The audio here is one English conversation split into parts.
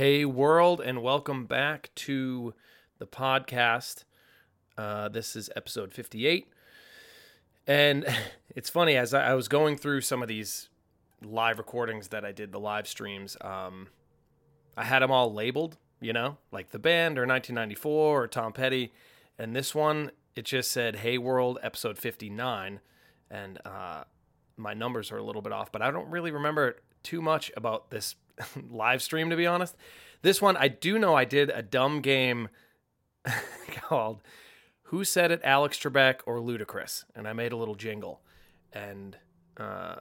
Hey, world, and welcome back to the podcast. Uh, this is episode 58. And it's funny, as I, was going through some of these live recordings that I did, the live streams, um, I had them all labeled, you know, like the band or 1994 or Tom Petty. And this one, it just said, Hey, world, episode 59. And uh, my numbers are a little bit off, but I don't really remember too much about this live stream, to be honest. This one, I do know I did a dumb game called Who Said It, Alex Trebek or Ludacris? And I made a little jingle. And, uh,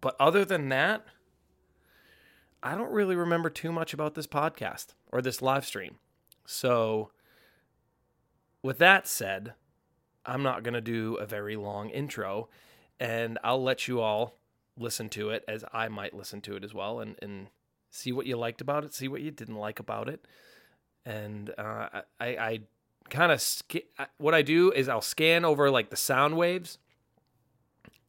but other than that, I don't really remember too much about this podcast or this live stream. So, with that said, I'm not going to do a very long intro and I'll let you all listen to it as I might listen to it as well and, and see what you liked about it, see what you didn't like about it. And uh, I, I kind of what I do is I'll scan over like the sound waves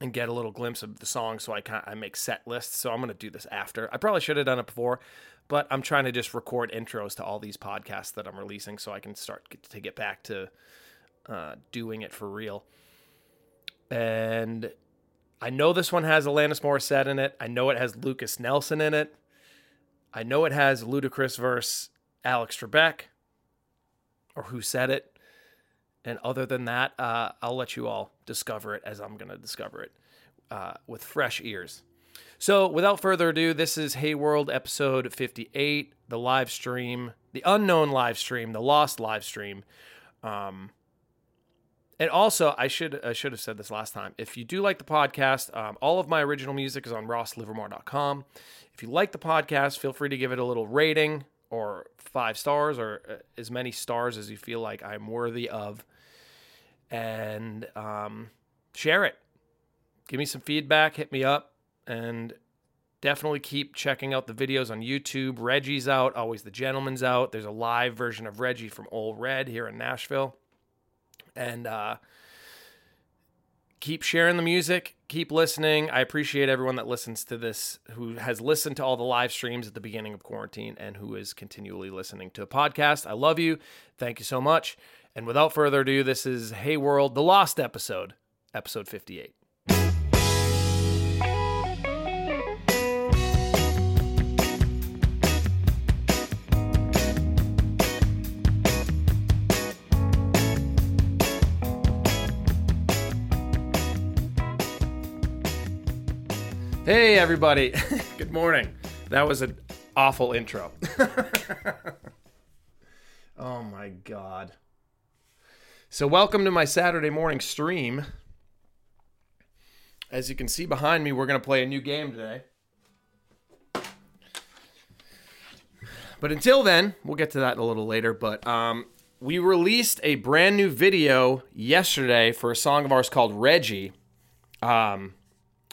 and get a little glimpse of the song so I kind I make set lists. So I'm going to do this after. I probably should have done it before, but I'm trying to just record intros to all these podcasts that I'm releasing so I can start to get back to uh, doing it for real. And I know this one has Alanis Morissette in it. I know it has Lucas Nelson in it. I know it has Ludacris versus Alex Trebek, or who said it. And other than that, uh, I'll let you all discover it as I'm going to discover it uh, with fresh ears. So, without further ado, this is Hey World episode 58, the live stream, the unknown live stream, the lost live stream. Um, and also, I should I should have said this last time. If you do like the podcast, um, all of my original music is on rosslivermore.com. If you like the podcast, feel free to give it a little rating or five stars or uh, as many stars as you feel like I'm worthy of, and um, share it. Give me some feedback. Hit me up, and definitely keep checking out the videos on YouTube. Reggie's out. Always the gentleman's out. There's a live version of Reggie from Ole Red here in Nashville and uh, keep sharing the music keep listening. I appreciate everyone that listens to this who has listened to all the live streams at the beginning of quarantine and who is continually listening to a podcast. I love you. Thank you so much. And without further ado this is hey world the lost episode episode 58 Hey, everybody. Good morning. That was an awful intro. oh, my God. So, welcome to my Saturday morning stream. As you can see behind me, we're going to play a new game today. But until then, we'll get to that a little later. But um, we released a brand new video yesterday for a song of ours called Reggie. Um,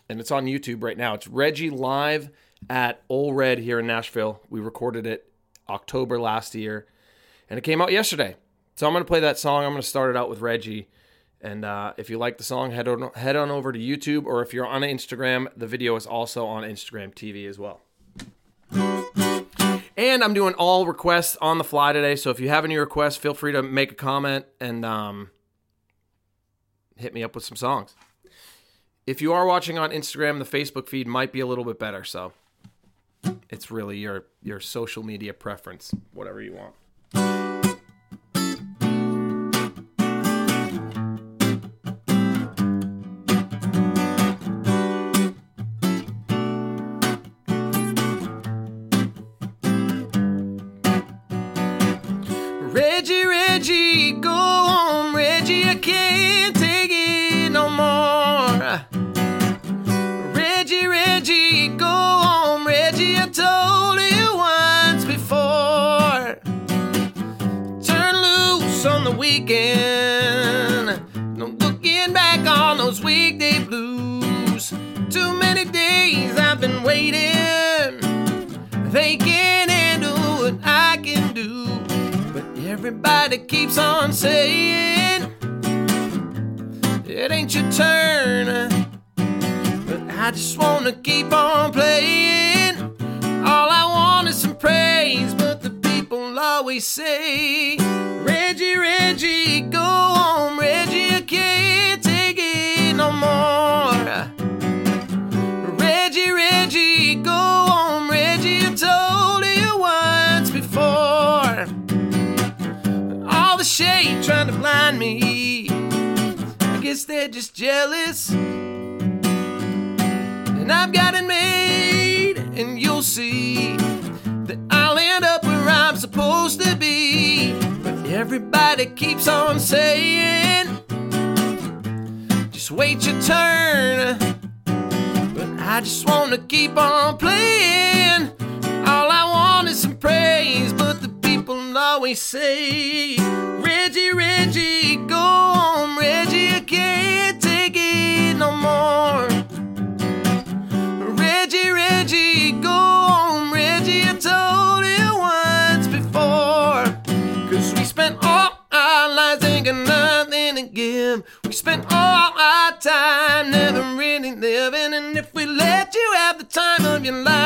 and it's on YouTube right now. It's Reggie live at Ole Red here in Nashville. We recorded it October last year, and it came out yesterday. So I'm gonna play that song. I'm gonna start it out with Reggie. And uh, if you like the song, head on head on over to YouTube, or if you're on Instagram, the video is also on Instagram TV as well. And I'm doing all requests on the fly today. So if you have any requests, feel free to make a comment and um, hit me up with some songs. If you are watching on Instagram, the Facebook feed might be a little bit better. So it's really your your social media preference, whatever you want. Everybody keeps on saying, it ain't your turn. But I just wanna keep on playing. All I want is some praise. But the people always say, Reggie, Reggie, go home, Reggie, shade trying to blind me, I guess they're just jealous. And I've got it made, and you'll see that I'll end up where I'm supposed to be. But everybody keeps on saying, just wait your turn. But I just wanna keep on playing. All I want is some praise, but people always say, Reggie, Reggie, go home, Reggie, I can't take it no more. Reggie, Reggie, go home, Reggie, I told you once before. Cause we spent all our lives ain't got nothing to give. We spent all our time never really living. And if we let you have the time of your life,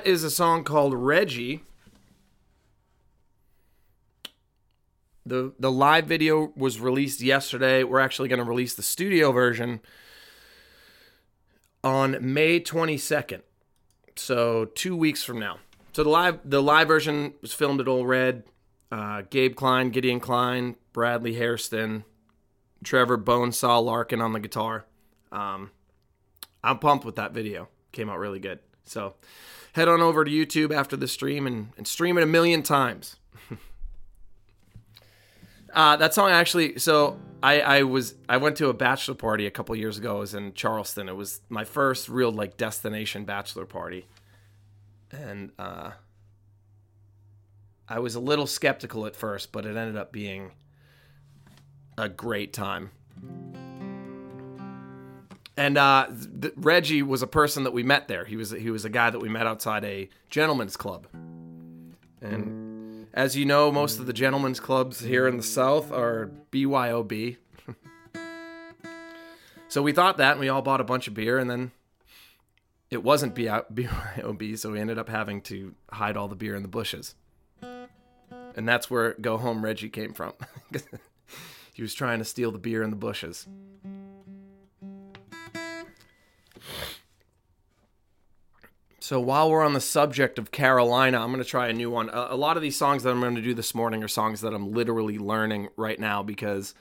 that is a song called Reggie. The the live video was released yesterday. We're actually going to release the studio version on May 22nd. So, 2 weeks from now. So the live the live version was filmed at Ole Red. Uh, Gabe Klein, Gideon Klein, Bradley Hairston, Trevor Bonesaw Larkin on the guitar. Um, I'm pumped with that video. Came out really good. So head on over to YouTube after the stream and, and stream it a million times. uh, that song actually, so I, I was I went to a bachelor party a couple years ago. It was in Charleston. It was my first real like destination bachelor party, and uh, I was a little skeptical at first, but it ended up being a great time. And uh, th- Reggie was a person that we met there. He was he was a guy that we met outside a gentleman's club. And as you know, most of the gentlemen's clubs here in the South are BYOB. so we thought that, and we all bought a bunch of beer, and then it wasn't BYOB, so we ended up having to hide all the beer in the bushes. And that's where Go Home Reggie came from. he was trying to steal the beer in the bushes. So while we're on the subject of Carolina, I'm going to try a new one. A, lot of these songs that I'm going to do this morning are songs that I'm literally learning right now because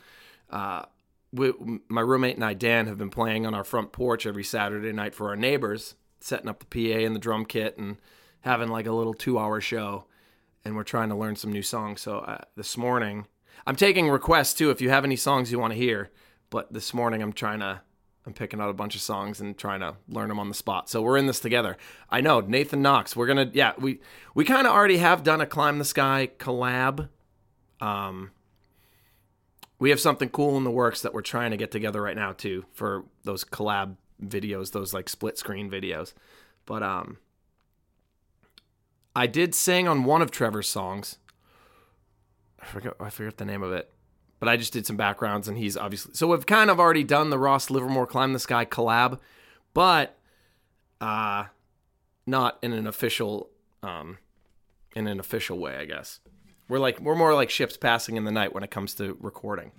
uh, we, my roommate and I, Dan, have been playing on our front porch every Saturday night for our neighbors, setting up the PA and the drum kit and having like a little two-hour show. And we're trying to learn some new songs. So uh, this morning, I'm taking requests too. If you have any songs you want to hear, but this morning I'm trying to I'm picking out a bunch of songs and trying to learn them on the spot. So we're in this together. I know Nathan Knox. We're gonna yeah we we kind of already have done a climb the sky collab. Um, we have something cool in the works that we're trying to get together right now too for those collab videos, those like split screen videos. But um, I did sing on one of Trevor's songs. I forget I forget the name of it but I just did some backgrounds, and he's obviously. So we've kind of already done the Ross Livermore Climb the Sky collab, but uh, not in an official, um, in an official way, I guess. We're like we're more like ships passing in the night when it comes to recording.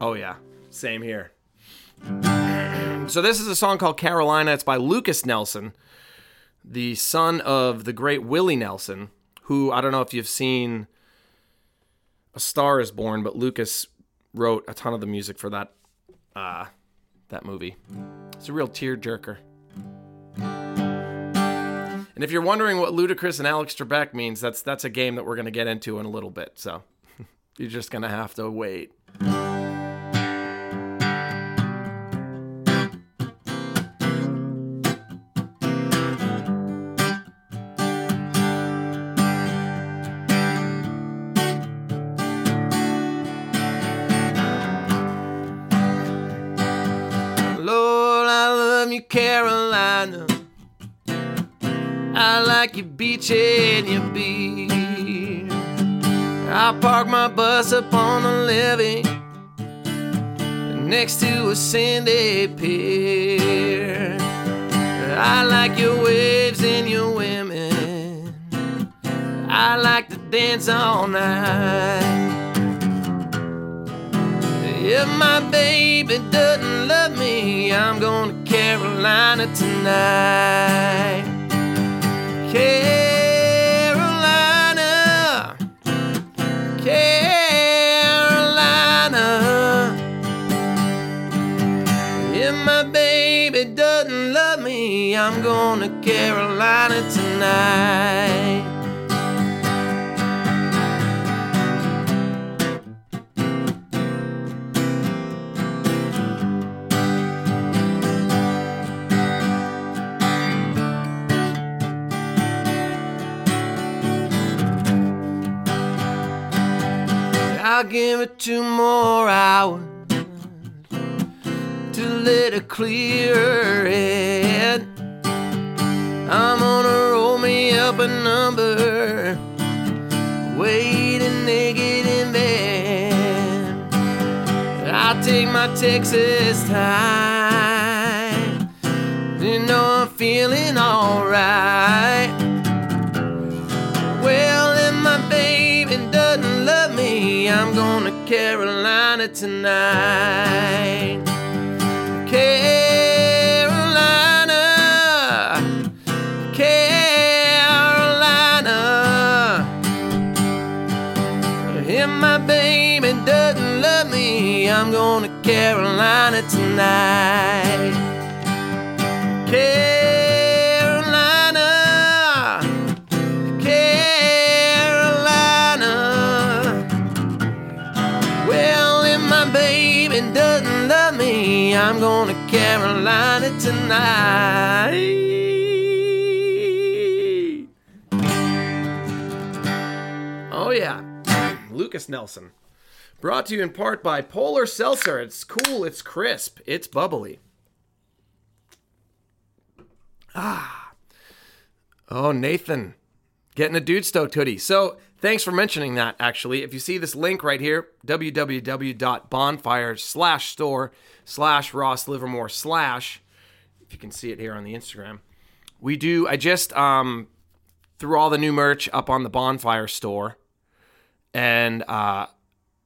Oh yeah, same here. So this is a song called Carolina. It's by Lucas Nelson the son of the great Willie Nelson, who I don't know if you've seen A Star is Born, but Lucas wrote a ton of the music for that uh, that movie. It's a real tearjerker. And if you're wondering what Ludacris and Alex Trebek means, that's that's a game that we're going to get into in a little bit. So you're just going to have to wait. Beach beer. I park my bus up on the levee next to a sandy pier. I like your waves and your women. I like to dance all night. If my baby doesn't love me, I'm going to Carolina tonight. Carolina, Carolina. If my baby doesn't love me, I'm going to Carolina tonight. I'll give it two more hours to let it clear head. I'm gonna roll me up a number, waiting naked in bed. I'll take my Texas time. You know I'm feeling alright. Carolina tonight. Carolina, Carolina. If my baby doesn't love me, I'm going to Carolina tonight. Carolina, I'm going to Carolina tonight. Oh, yeah. Lucas Nelson. Brought to you in part by Polar Seltzer. It's cool, it's crisp, it's bubbly. Ah. Oh, Nathan. Getting a dude stoked hoodie. So thanks for mentioning that, actually. If you see this link right here, www.bonfire slash store slash Ross Livermore slash, if you can see it here on the Instagram. We do, I just um, threw all the new merch up on the Bonfire store. And uh,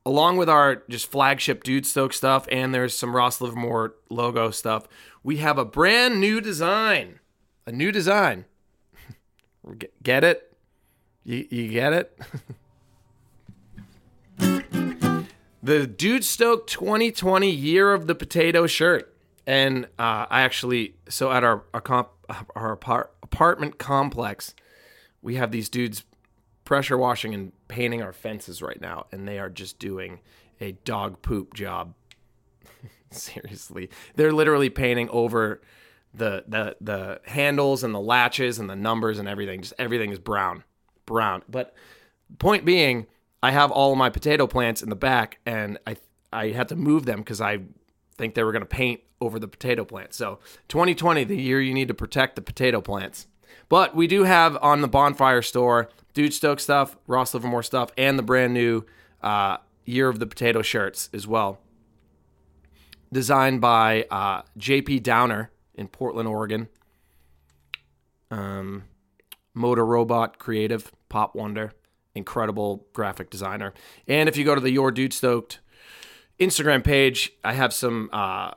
along with our just flagship Dude Stoke stuff, and there's some Ross Livermore logo stuff, we have a brand new design. A new design. Get it? You, you get it? the Dude Stoke 2020 Year of the Potato shirt. And uh, I actually, so at our our, comp, our apart, apartment complex, we have these dudes pressure washing and painting our fences right now, and they are just doing a dog poop job. Seriously, they're literally painting over the the the handles and the latches and the numbers and everything. Just everything is brown, brown. But point being, I have all of my potato plants in the back, and I I had to move them because I think they were going to paint over the potato plants. So 2020, the year you need to protect the potato plants. But we do have on the Bonfire store Dude Stoke stuff, Ross Livermore stuff, and the brand new uh, Year of the Potato shirts as well. Designed by uh, JP Downer in Portland, Oregon. Um, Motor Robot Creative, Pop Wonder, incredible graphic designer. And if you go to the Your Dude Stoked Instagram page, I have some uh,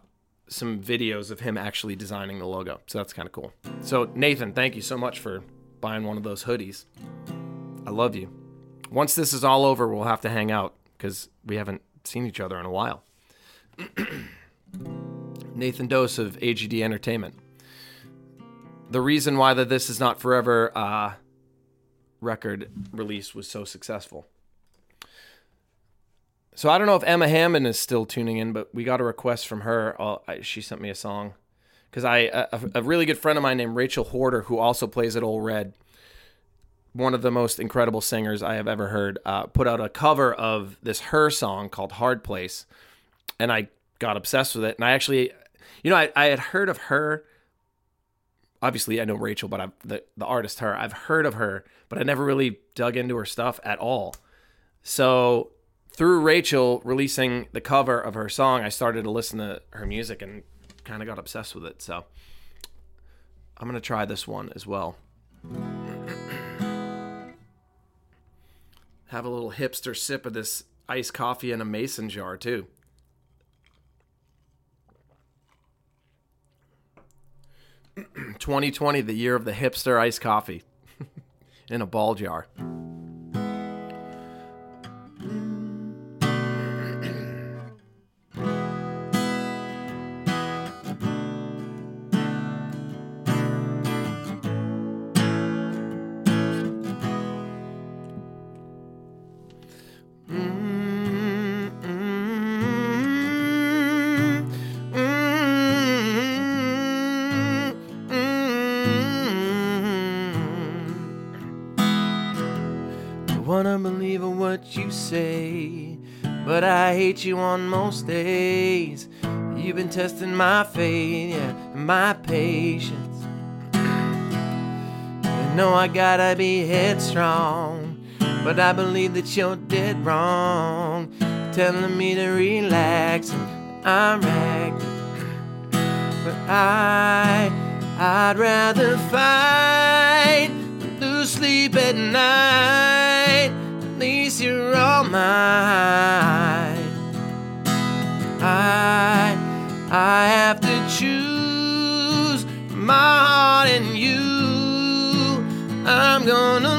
some videos of him actually designing the logo. So that's kind of cool. So Nathan, thank you so much for buying one of those hoodies. I love you. Once this is all over, we'll have to hang out because we haven't seen each other in a while. Nathan Dose of AGD Entertainment. The reason why the This Is Not Forever uh, record release was so successful. So I don't know if Emma Hammond is still tuning in, but we got a request from her. Uh, I, she sent me a song because I a, a, really good friend of mine named Rachel Horder, who also plays at Ole Red, one of the most incredible singers I have ever heard, uh, put out a cover of this H.E.R. song called "Hard Place," and I got obsessed with it. And I actually, you know, I, I had heard of her. Obviously, I know Rachel, but I've, the the artist her. I've heard of her, but I never really dug into her stuff at all. So through Rachel releasing the cover of her song, I started to listen to her music and kind of got obsessed with it. So I'm to try this one as well. Have a little hipster sip of this iced coffee in a mason jar, too. Twenty twenty, the year of the hipster iced coffee in a ball jar. Hate you on most days. You've been testing my faith, yeah, and my patience. I know I gotta be headstrong, but I believe that you're dead wrong. Telling me to relax, and I'm wrecked. But I, I'd rather fight, than lose sleep at night At least you're all mine. I, I have to choose my heart and you. I'm gonna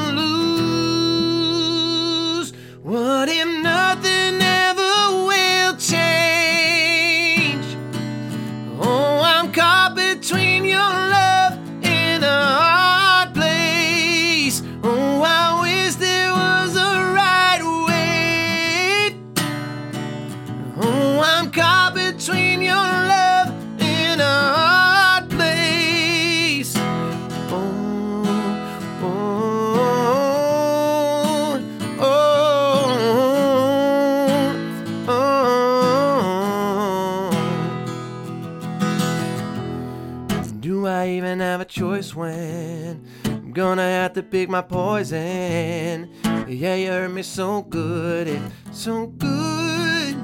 when I'm gonna have to pick my poison? Yeah, you hurt me so good, it's so good.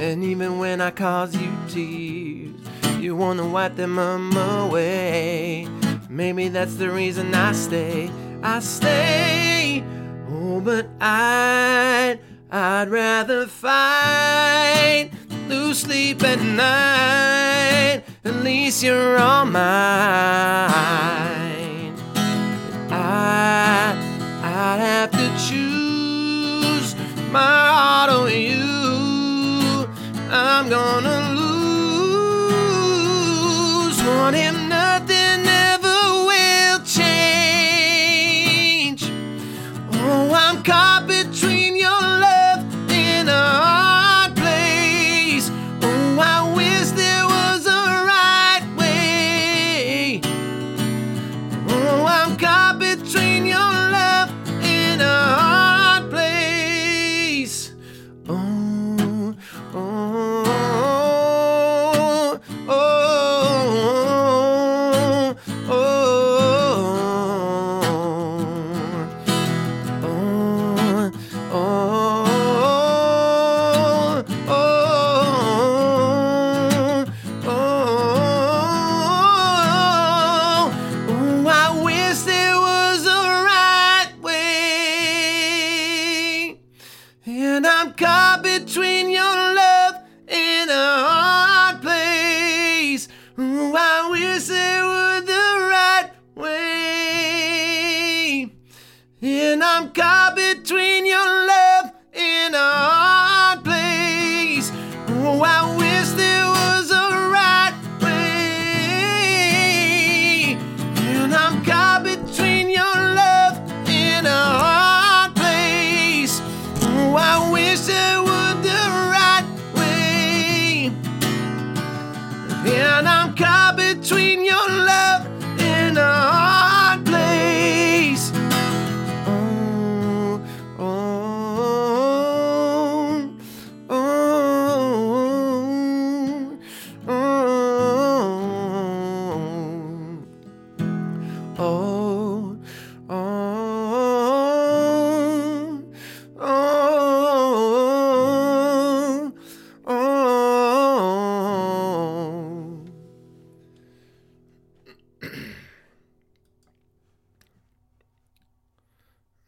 And even when I cause you tears, you wanna wipe them away. Maybe that's the reason I stay. I stay. Oh, but I'd, I'd rather fight, lose sleep at night. At least you're all mine. I, I'd have to choose my heart over you. I'm gonna lose. What if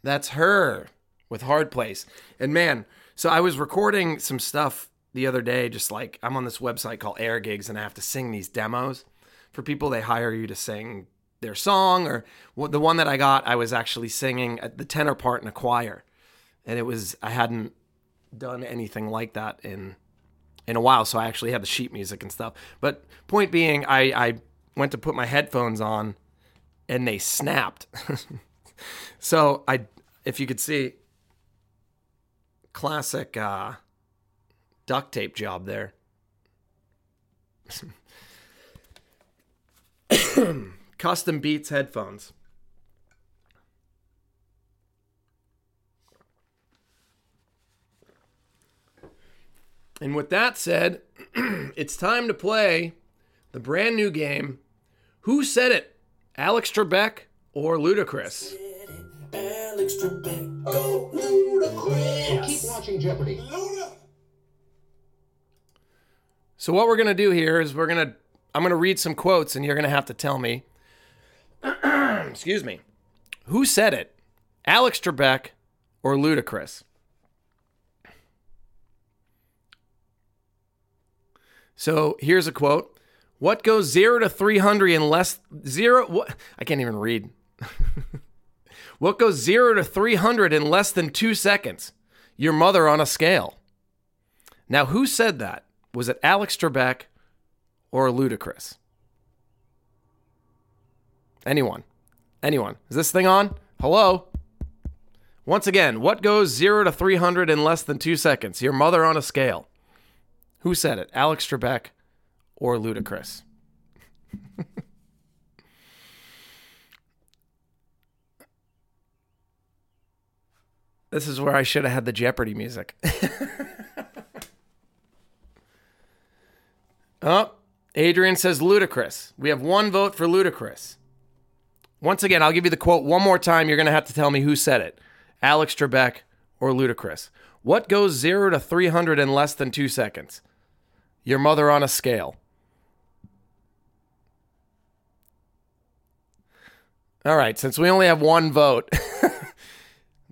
That's H.E.R. with Hard Place. And man, so I was recording some stuff the other day, just like I'm on this website called AirGigs, and I have to sing these demos for people. They hire you to sing their song, or the one that I got, I was actually singing the tenor part in a choir, and it was I hadn't done anything like that in in a while, so I actually had the sheet music and stuff. But point being, I I went to put my headphones on, and they snapped. So I, if you could see, classic uh, duct tape job there. Custom Beats headphones. And with that said, it's time to play the brand new game. Who said it? Alex Trebek or Ludacris? Alex Ludacris. Keep watching Jeopardy. So what we're gonna do here is we're gonna I'm gonna read some quotes and you're gonna have to tell me. excuse me. Who said it? Alex Trebek or Ludacris? So here's a quote. What goes zero to three hundred in less zero? What I can't even read. what goes zero to three hundred in less than two seconds? Your mother on a scale. Now, who said that? Was it Alex Trebek or Ludacris? Anyone? Anyone? Is this thing on? Hello? Once again, what goes 0 to 300 in less than two seconds? Your mother on a scale. Who said it? Alex Trebek or Ludacris? this is where I should have had the Jeopardy music. Oh, Adrian says Ludacris. We have one vote for Ludacris. Once again, I'll give you the quote one more time. You're going to have to tell me who said it Alex Trebek or Ludacris. What goes 0 to 300 in less than two seconds? Your mother on a scale. All right, since we only have one vote,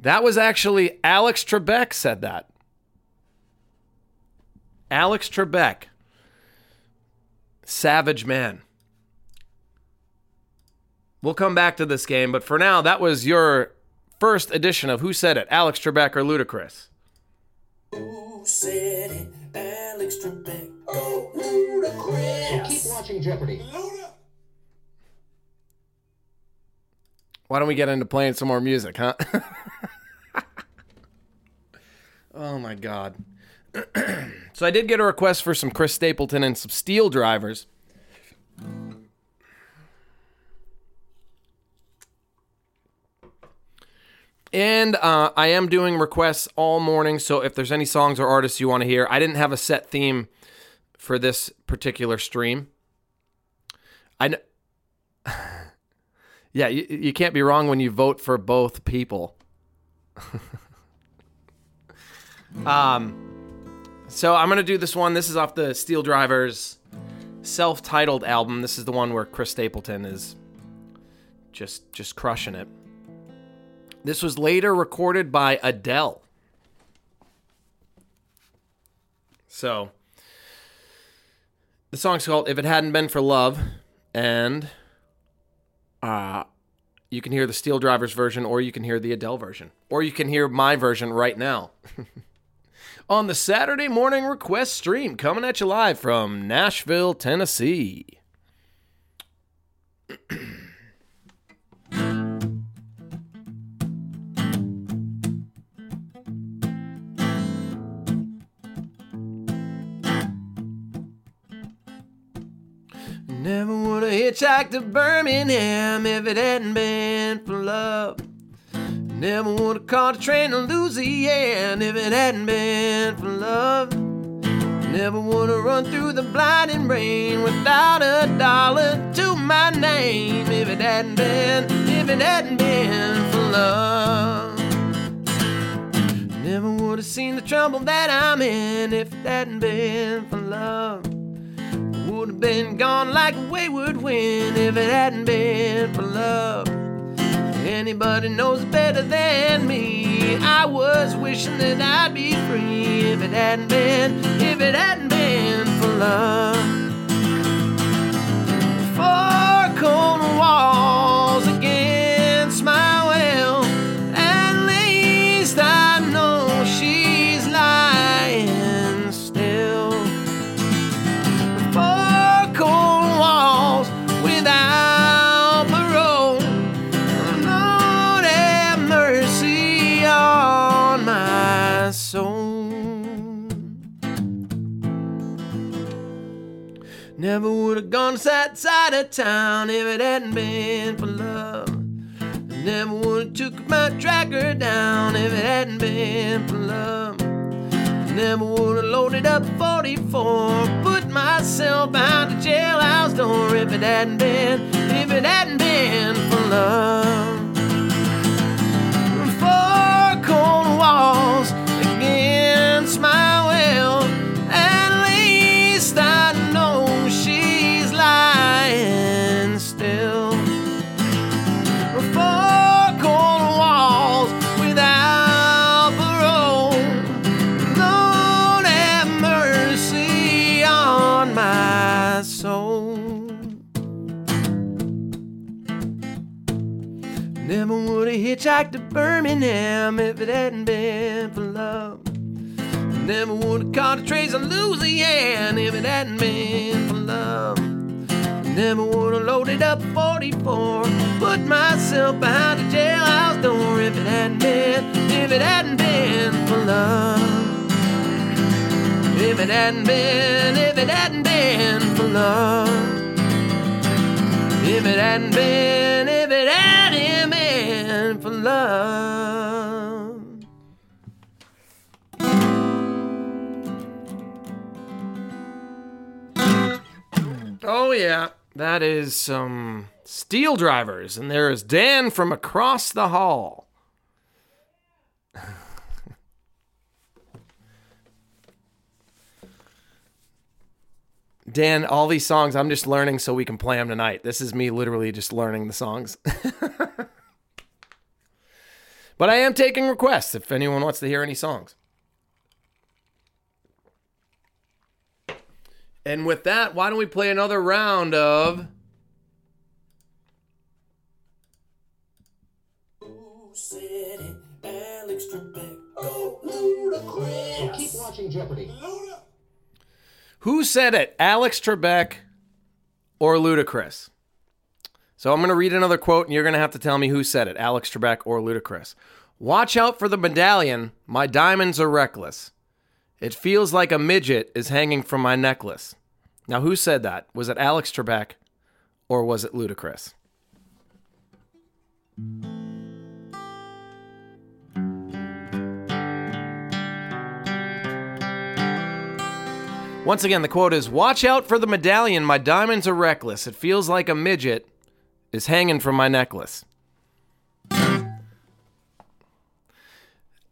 that was actually Alex Trebek said that. Alex Trebek. Savage Man. We'll come back to this game, but for now, that was your first edition of Who Said It, Alex Trebek or Ludacris. Who said it? Alex Trebek, go Ludacris. Keep watching Jeopardy. Why don't we get into playing some more music, huh? oh my God. so I did get a request for some Chris Stapleton and some SteelDrivers. And uh, I am doing requests all morning. So if there's any songs or artists you want to hear, I didn't have a set theme for this particular stream. I kn- yeah, you, you can't be wrong when you vote for both people. um, so I'm gonna do this one. This is off the SteelDrivers self-titled album. This is the one where Chris Stapleton is just just crushing it. This was later recorded by Adele. So the song's called If It Hadn't Been for Love, and uh you can hear the SteelDrivers version or you can hear the Adele version. Or you can hear my version right now. On the Saturday morning request stream coming at you live from Nashville, Tennessee. Never would have hitchhiked to Birmingham if it hadn't been for love. Never would have caught a train to Louisiana if it hadn't been for love. Never would have run through the blinding rain without a dollar to my name if it hadn't been, if it hadn't been for love. Never would have seen the trouble that I'm in if it hadn't been for love. Would have been gone like a wayward wind if it hadn't been for love. Anybody knows better than me. I was wishing that I'd be free if it hadn't been, if it hadn't been for love. Four cold walls Never would have gone to that side of town if it hadn't been for love. Never would have took my tracker down if it hadn't been for love. Never would have loaded up 44, put myself behind the jailhouse door if it hadn't been, if it hadn't been for love. Four cold walls Birmingham if it hadn't been for love. I Never would have caught a train to Louisiana if it hadn't been for love. Never would have loaded up 44, put myself behind the jailhouse door if it hadn't been, if it hadn't been for love. If it hadn't been, if it hadn't been for love. If it hadn't been, love. Oh, yeah. That is some SteelDrivers. And there is Dan from across the hall. Dan, all these songs I'm just learning so we can play them tonight. This is me literally just learning the songs. but I am taking requests if anyone wants to hear any songs. And with that, why don't we play another round of Who said it? Alex Trebek. Go Ludacris. Keep watching Jeopardy. Who Said It? Alex Trebek or Ludacris? So I'm going to read another quote and you're going to have to tell me who said it, Alex Trebek or Ludacris. Watch out for the medallion. My diamonds are reckless. It feels like a midget is hanging from my necklace. Now, who said that? Was it Alex Trebek or was it Ludacris? Once again, the quote is Watch out for the medallion. My diamonds are reckless. It feels like a midget is hanging from my necklace.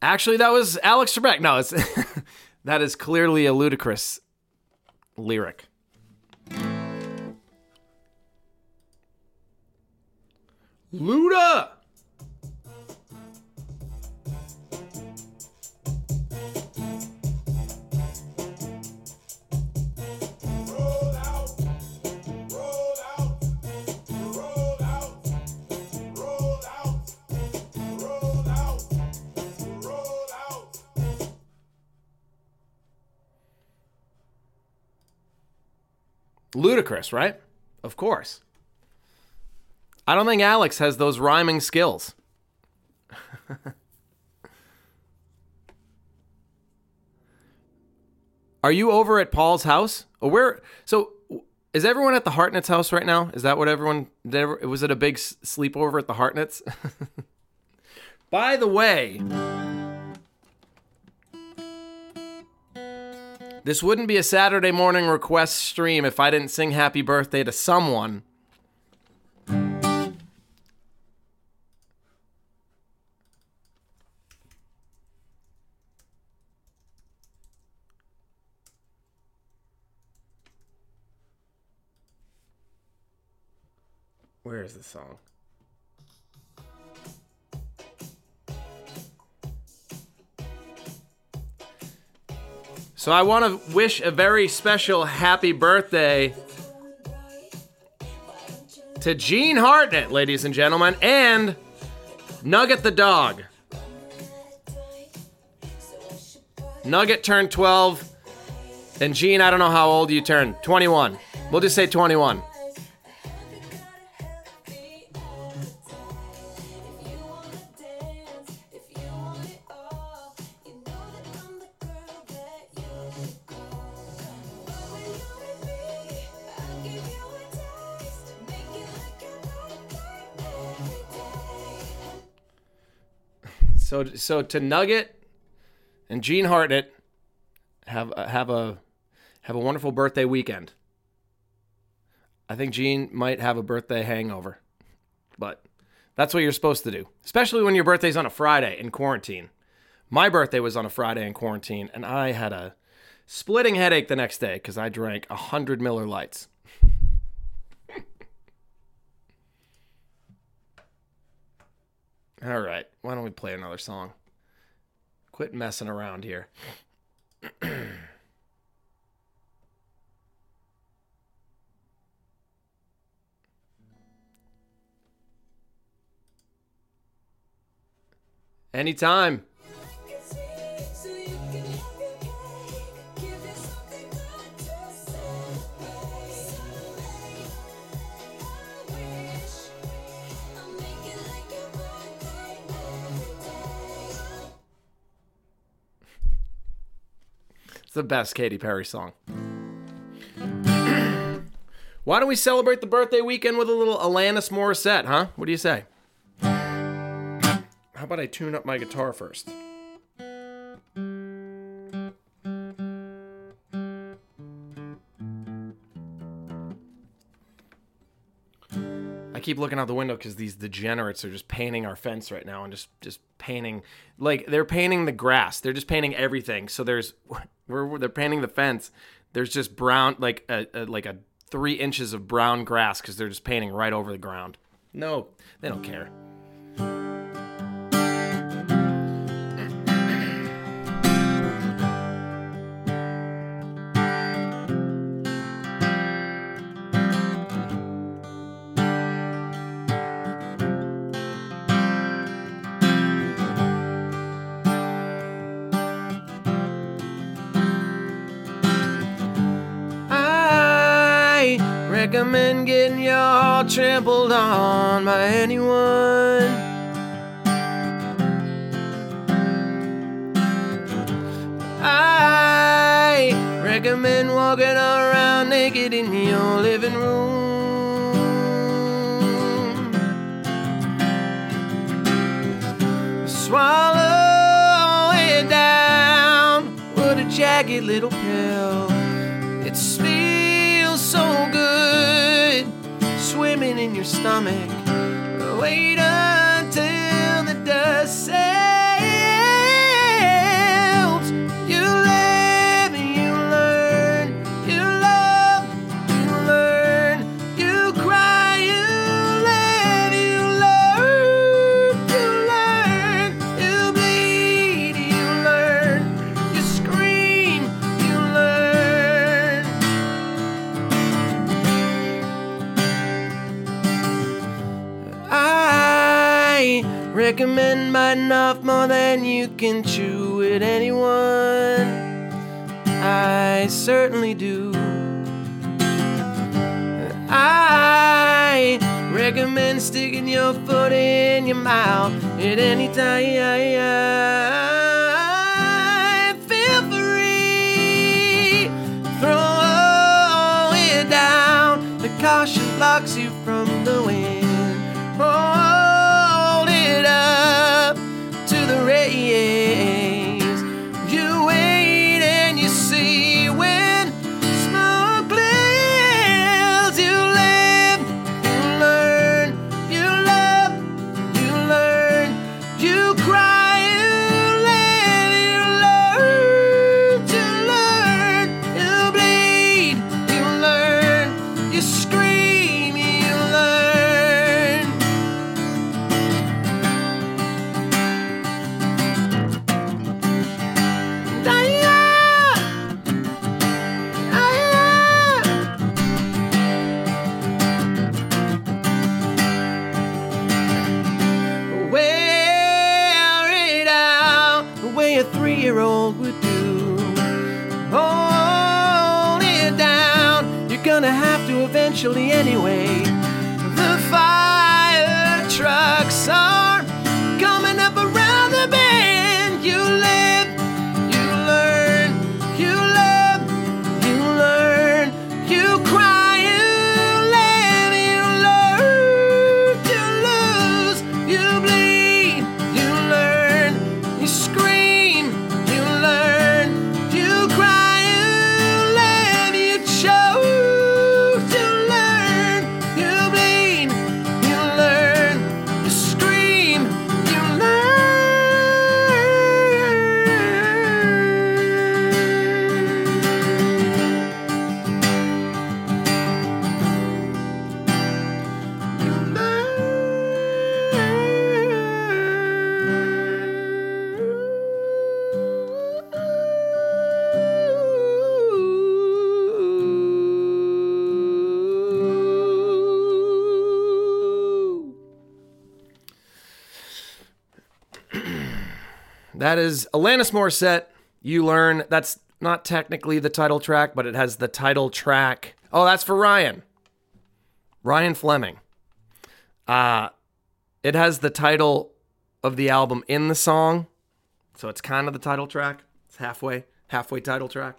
Actually, that was Alex Trebek. No, it's that is clearly a Ludacris lyric. Luda! Ludacris, right? Of course. I don't think Alex has those rhyming skills. Are you over at Paul's house? Or where? So, is everyone at the Hartnett's house right now? Is that what everyone? Was it a big sleepover at the Hartnett's? By the way, this wouldn't be a Saturday morning request stream if I didn't sing happy birthday to someone. Where is the song? So I want to wish a very special happy birthday to Gene Hartnett, ladies and gentlemen, and Nugget the dog. Nugget turned 12, and Gene, I don't know how old you turned. 21. We'll just say 21. So so to Nugget and Gene Hartnett have a, have a have a wonderful birthday weekend. I think Gene might have a birthday hangover. But that's what you're supposed to do, especially when your birthday's on a Friday in quarantine. My birthday was on a Friday in quarantine and I had a splitting headache the next day cuz I drank 100 Miller Lites. All right, why don't we play another song? Quit messing around here. Anytime. The best Katy Perry song. Why don't we celebrate the birthday weekend with a little Alanis Morissette, huh? What do you say? How about I tune up my guitar first? Keep looking out the window because these degenerates are just painting our fence right now and just just painting like they're painting the grass. They're just painting everything. So there's we're they're painting the fence. There's just brown like a, a like a three inches of brown grass because they're just painting right over the ground. No, they don't care. Trampled on by anyone. Biting off more than you can chew with anyone. I certainly do. I recommend sticking your foot in your mouth at any time. That is Alanis Morissette. You learn. That's not technically the title track, but it has the title track. Oh, that's for Ryan. Ryan Fleming. Uh, it has the title of the album in the song. So it's kind of the title track. It's halfway, halfway title track.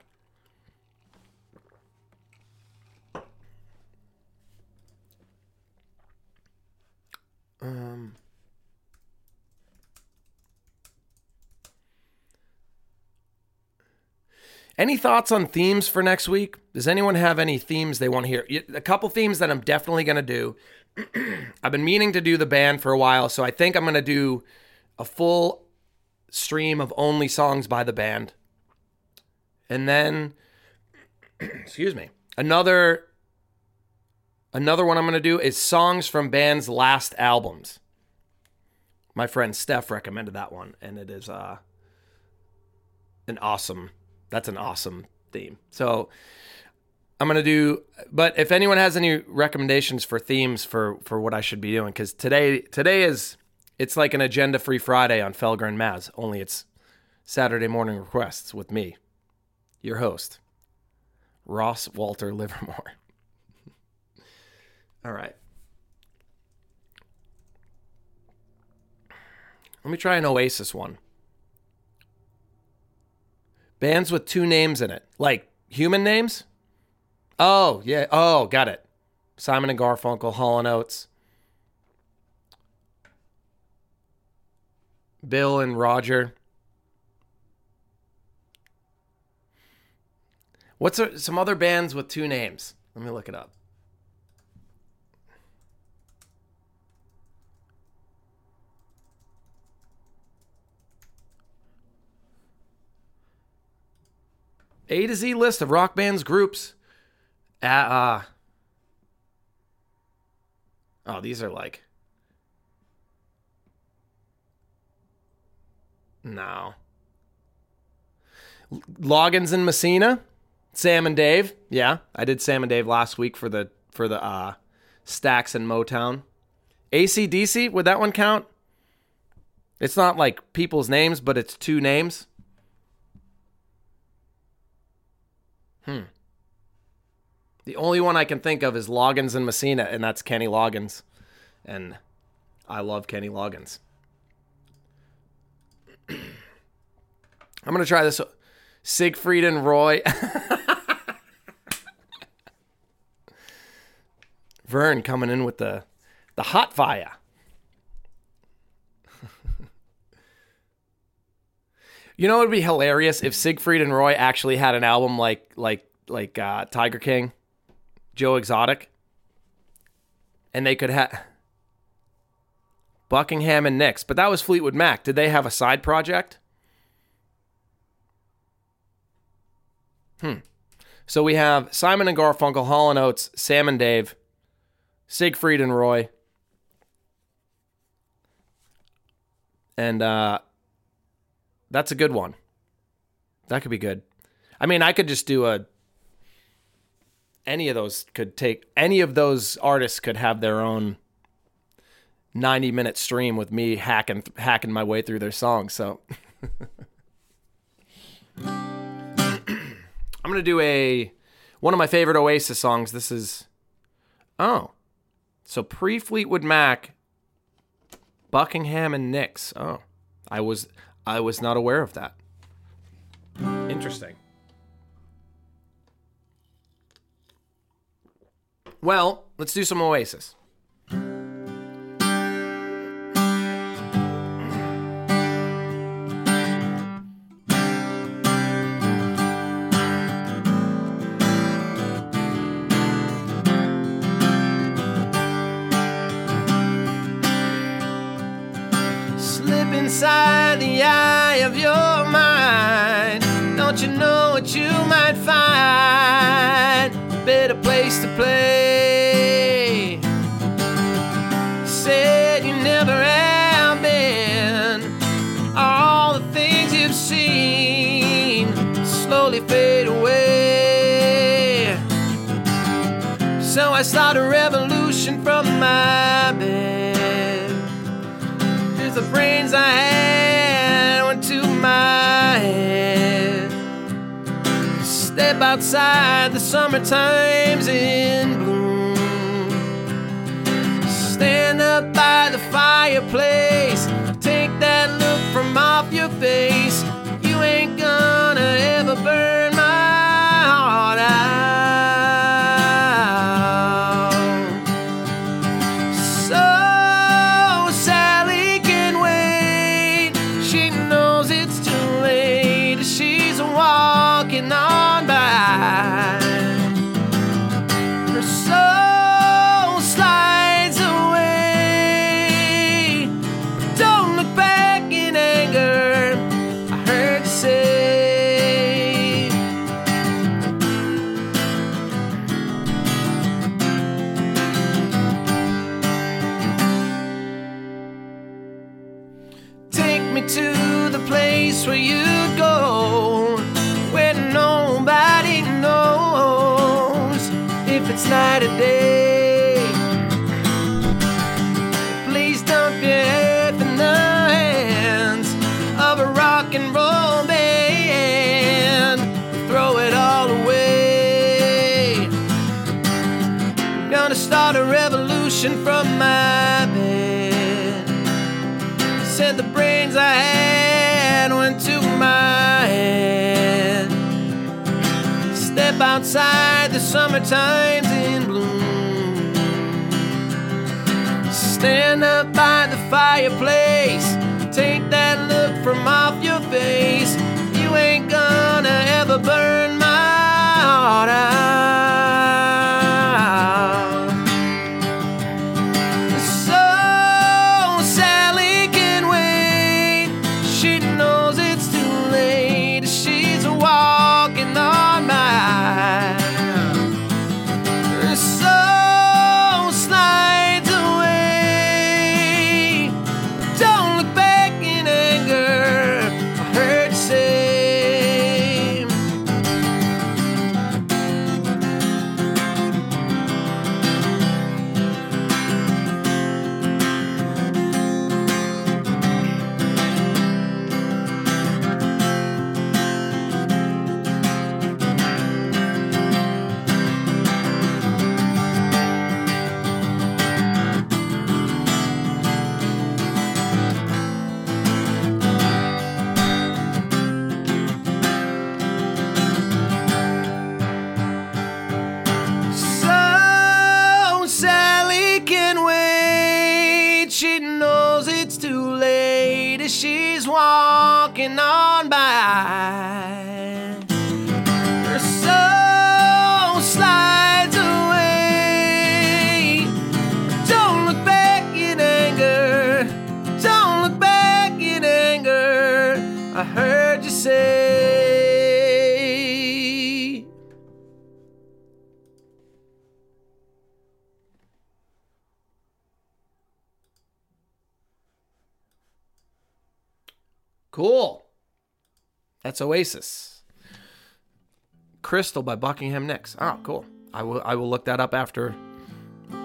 Any thoughts on themes for next week? Does anyone have any themes they want to hear? A couple themes that I'm definitely going to do. I've been meaning to do the band for a while, so I think I'm going to do a full stream of only songs by the band. And then excuse me. Another another one I'm going to do is songs from bands' last albums. My friend Steph recommended that one and it is uh an awesome that's an awesome theme. So I'm gonna do. But if anyone has any recommendations for themes for for what I should be doing, because today today is it's like an agenda free Friday on Felger and Mazz. Only it's Saturday morning requests with me, your host, Ross Walter Livermore. All right. Let me try an Oasis one. Bands with two names in it, like human names. Oh yeah. Oh, got it. Simon and Garfunkel, Hall and Oates, Bill and Roger. What's some other bands with two names? Let me look it up. A to Z list of rock bands groups. Uh, uh, oh, these are like. No. Loggins and Messina, Sam and Dave. Yeah, I did Sam and Dave last week for the for the uh, Stacks and Motown. ACDC, would that one count? It's not like people's names, but it's two names. Hmm. The only one I can think of is Loggins and Messina, and that's Kenny Loggins. And I love Kenny Loggins. I'm gonna try this. Siegfried and Roy. Vern coming in with the the hot fire. You know it would be hilarious if Siegfried and Roy actually had an album like like like uh, Tiger King, Joe Exotic, and they could have Buckingham and Nicks, but that was Fleetwood Mac. Did they have a side project? Hmm. So we have Simon and Garfunkel, Hall and Oates, Sam and Dave, Siegfried and Roy, and uh, that's a good one. That could be good. I mean, I could just do a. Any of those could take. Any of those artists could have their own. 90 minute stream with me hacking hacking my way through their songs so I'm gonna do a one of my favorite Oasis songs. This is oh, so pre Fleetwood Mac, Buckingham and Nicks. Oh, I was I was not aware of that. Interesting. Well, let's do some Oasis. Eye of your mind. Don't you know what you might find? A better place to play. Said you never have been. All the things you've seen slowly fade away. So I start a revolution from my bed. Here's the brains I had outside, the summertime's in bloom. Stand up by the fireplace, take that look from off your face. You ain't gonna ever burn my heart out. Summertime's in bloom. Stand up by the fireplace, take that look from off your face. Cool. That's Oasis. Crystal by Buckingham Nicks. Oh, cool. I will I will look that up after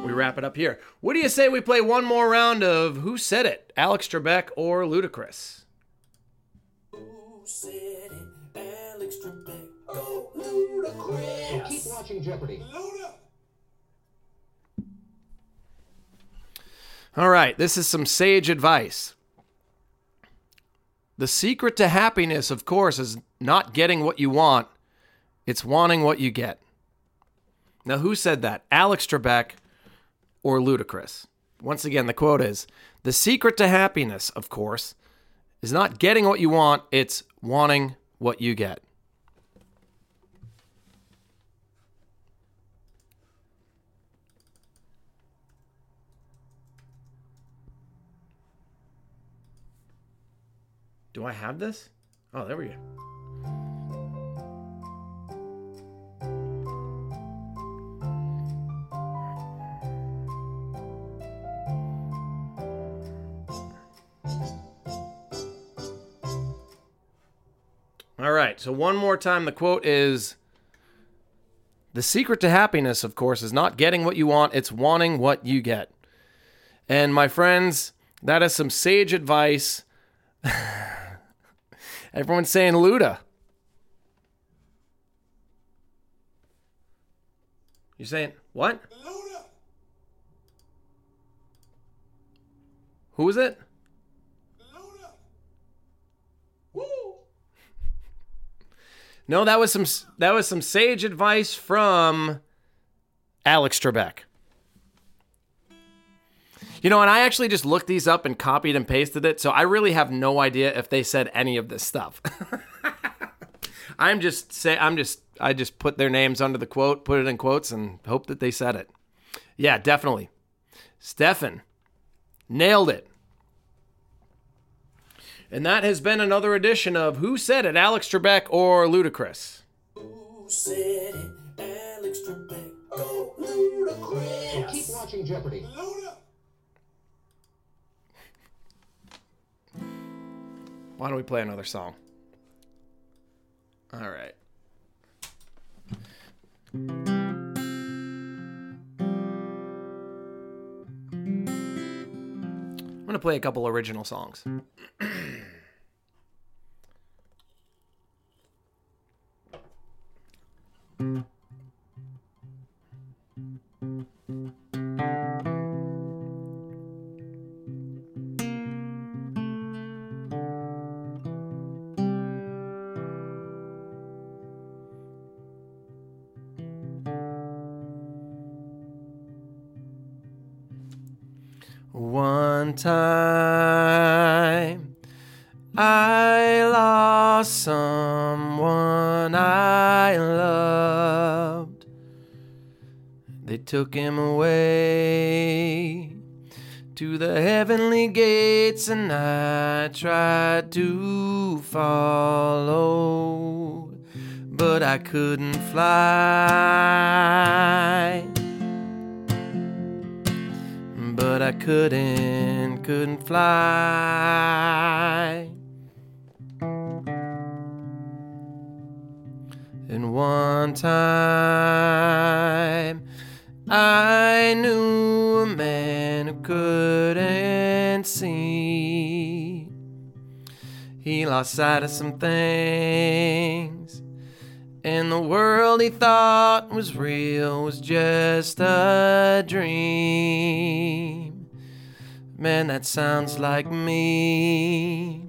we wrap it up here. What do you say we play one more round of Who Said It? Alex Trebek or Ludacris? Who said it? Alex Trebek. Go Ludacris. Keep watching Jeopardy. Luda. All right, this is some sage advice. The secret to happiness, of course, is not getting what you want, it's wanting what you get. Now, who said that? Alex Trebek or Ludacris? Once again, the quote is The secret to happiness, of course, is not getting what you want, it's wanting what you get. Do I have this? Oh, there we go. All right, so one more time, the quote is The secret to happiness, of course, is not getting what you want, it's wanting what you get. And my friends, that is some sage advice. Everyone's saying Luda. You're saying what? Luda. Who is it? Luda. No, that was some that was some sage advice from Alex Trebek. You know, and I actually just looked these up and copied and pasted it, so I really have no idea if they said any of this stuff. I'm just say I'm just I just put their names under the quote, put it in quotes, and hope that they said it. Yeah, definitely. Stefan nailed it. And that has been another edition of Who Said It, Alex Trebek or Ludacris? Who said it? Alex Trebek. Go Ludacris. Keep watching Jeopardy. Luda. Why don't we play another song? All right. I'm going to play a couple original songs. sight of some things. And the world he thought was real was just a dream. Man, that sounds like me.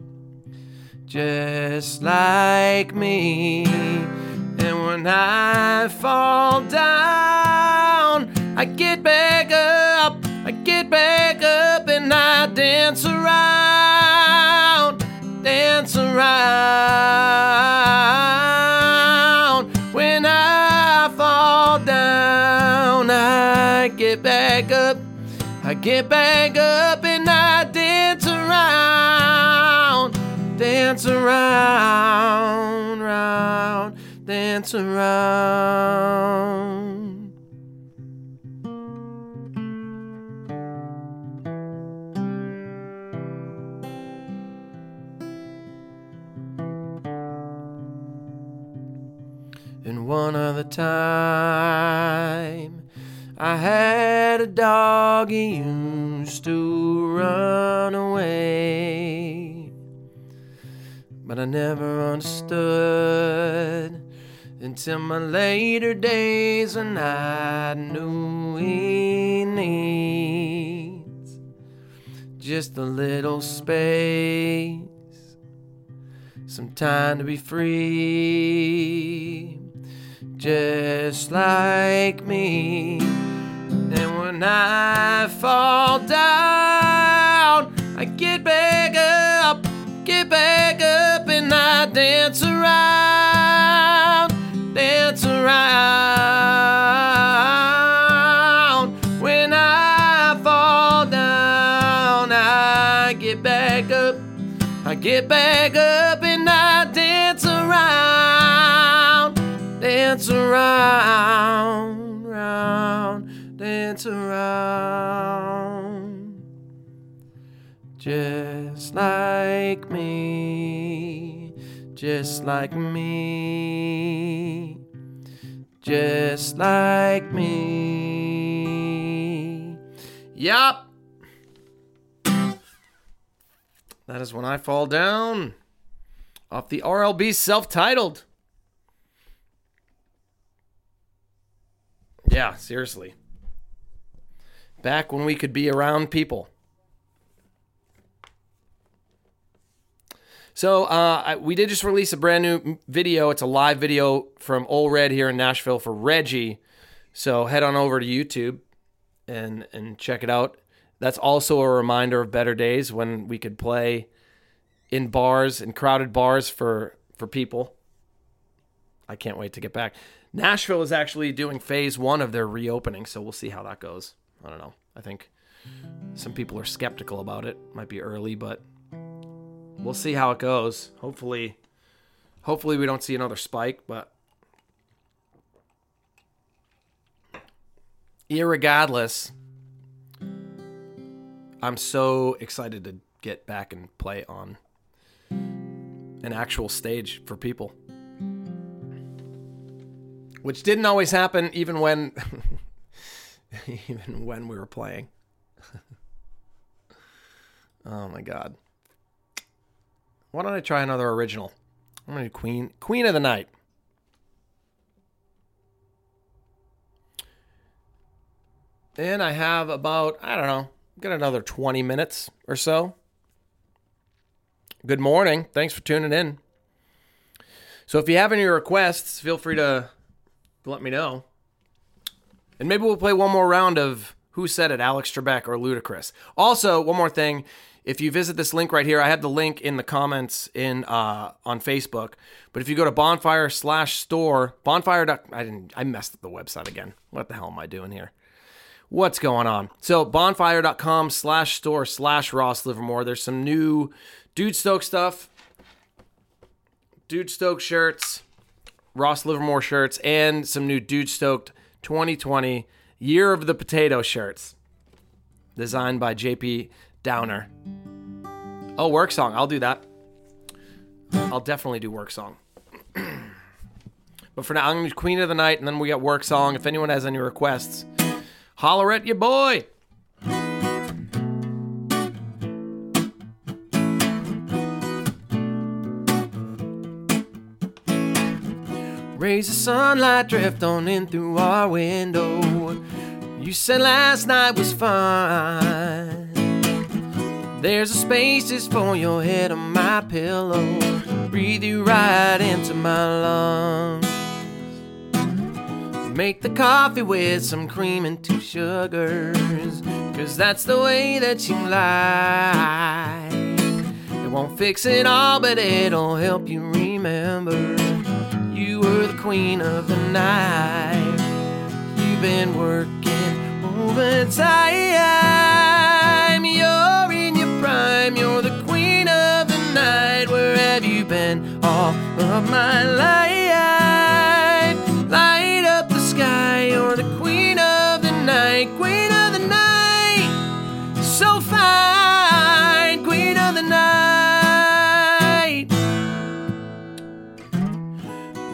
Just like me. And when I fall down, get back up and I dance around, dance around, round, dance around. And one other time, I had a dog, he used to run away. But I never understood until my later days when I knew he needs just a little space, some time to be free just like me. When I fall down, I get back up, get back up, and I dance around, Just like me, just like me, just like me. Yup. That is when I fall down. Off the RLB self titled. Yeah, seriously. Back when we could be around people. So uh, I, we did just release a brand new video. It's a live video from Ole Red here in Nashville for Reggie. So head on over to YouTube and and check it out. That's also a reminder of better days when we could play in bars in crowded bars for for people. I can't wait to get back. Nashville is actually doing phase one of their reopening, so we'll see how that goes. I don't know. I think some people are skeptical about it. Might be early, but we'll see how it goes. Hopefully, hopefully we don't see another spike, but irregardless, I'm so excited to get back and play on an actual stage for people which didn't always happen even when even when we were playing. oh my god. Why don't I try another original? I'm gonna do Queen Queen of the Night. And I have about, I don't know, got another 20 minutes or so. Good morning. Thanks for tuning in. So if you have any requests, feel free to let me know. And maybe we'll play one more round of Who Said It, Alex Trebek or Ludacris. Also, one more thing. If you visit this link right here, I have the link in the comments in uh, on Facebook. But if you go to bonfire slash store, bonfire. I didn't. I messed up the website again. What the hell am I doing here? What's going on? So bonfire.com slash store slash Ross Livermore. There's some new Dude Stoke stuff. Dude Stoke shirts. Ross Livermore shirts and some new Dude Stoked 2020 Year of the Potato shirts designed by JP Downer. Oh, work song. I'll do that. I'll definitely do work song. but for now, I'm going to Queen of the Night and then we got work song. If anyone has any requests, holler at your boy. Rays of sunlight drift on in through our window. You said last night was fine. There's a space just for your head on my pillow. Breathe you right into my lungs. Make the coffee with some cream and two sugars. Cause that's the way that you like. It won't fix it all, but it'll help you remember you were the queen of the night. You've been working overtime time. You're the queen of the night. Where have you been all of my life? Light up the sky. You're the queen of the night. Queen of the night. So fine. Queen of the night.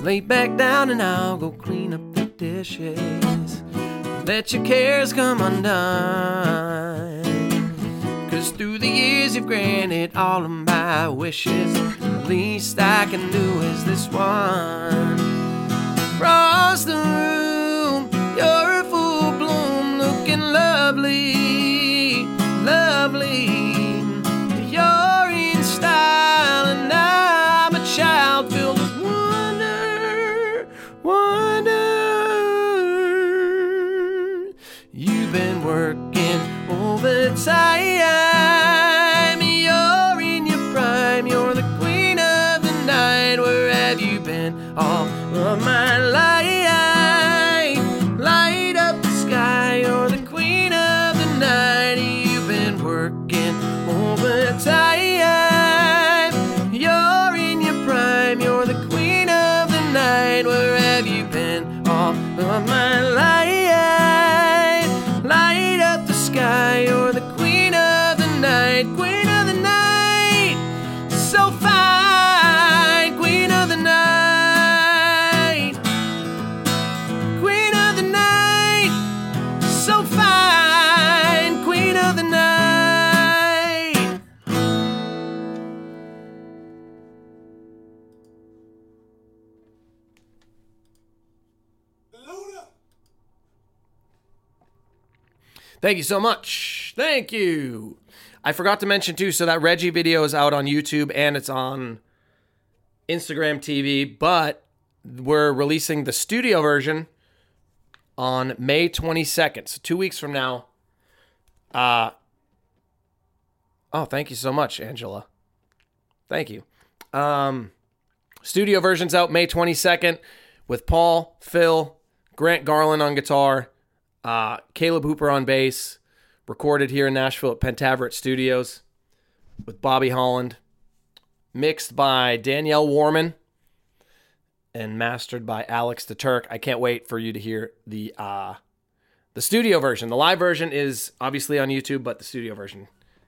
Lay back down and I'll go clean up the dishes. Let your cares come undone. Cause through the years you've granted all of my wishes. Least I can do is this one. Across the room, you're a full bloom, looking lovely, lovely. Overtime. Thank you so much. Thank you. I forgot to mention too, so that Reggie video is out on YouTube and it's on Instagram TV, but we're releasing the studio version on May 22nd. So two weeks from now. Uh oh, thank you so much, Angela. Thank you. Um studio version's out May 22nd with Paul, Phil, Grant Garland on guitar, uh, Caleb Hooper on bass, recorded here in Nashville at Pentaveret Studios with Bobby Holland, mixed by Danielle Warman, and mastered by Alex the Turk. I can't wait for you to hear the uh, the studio version. The live version is obviously on YouTube, but the studio version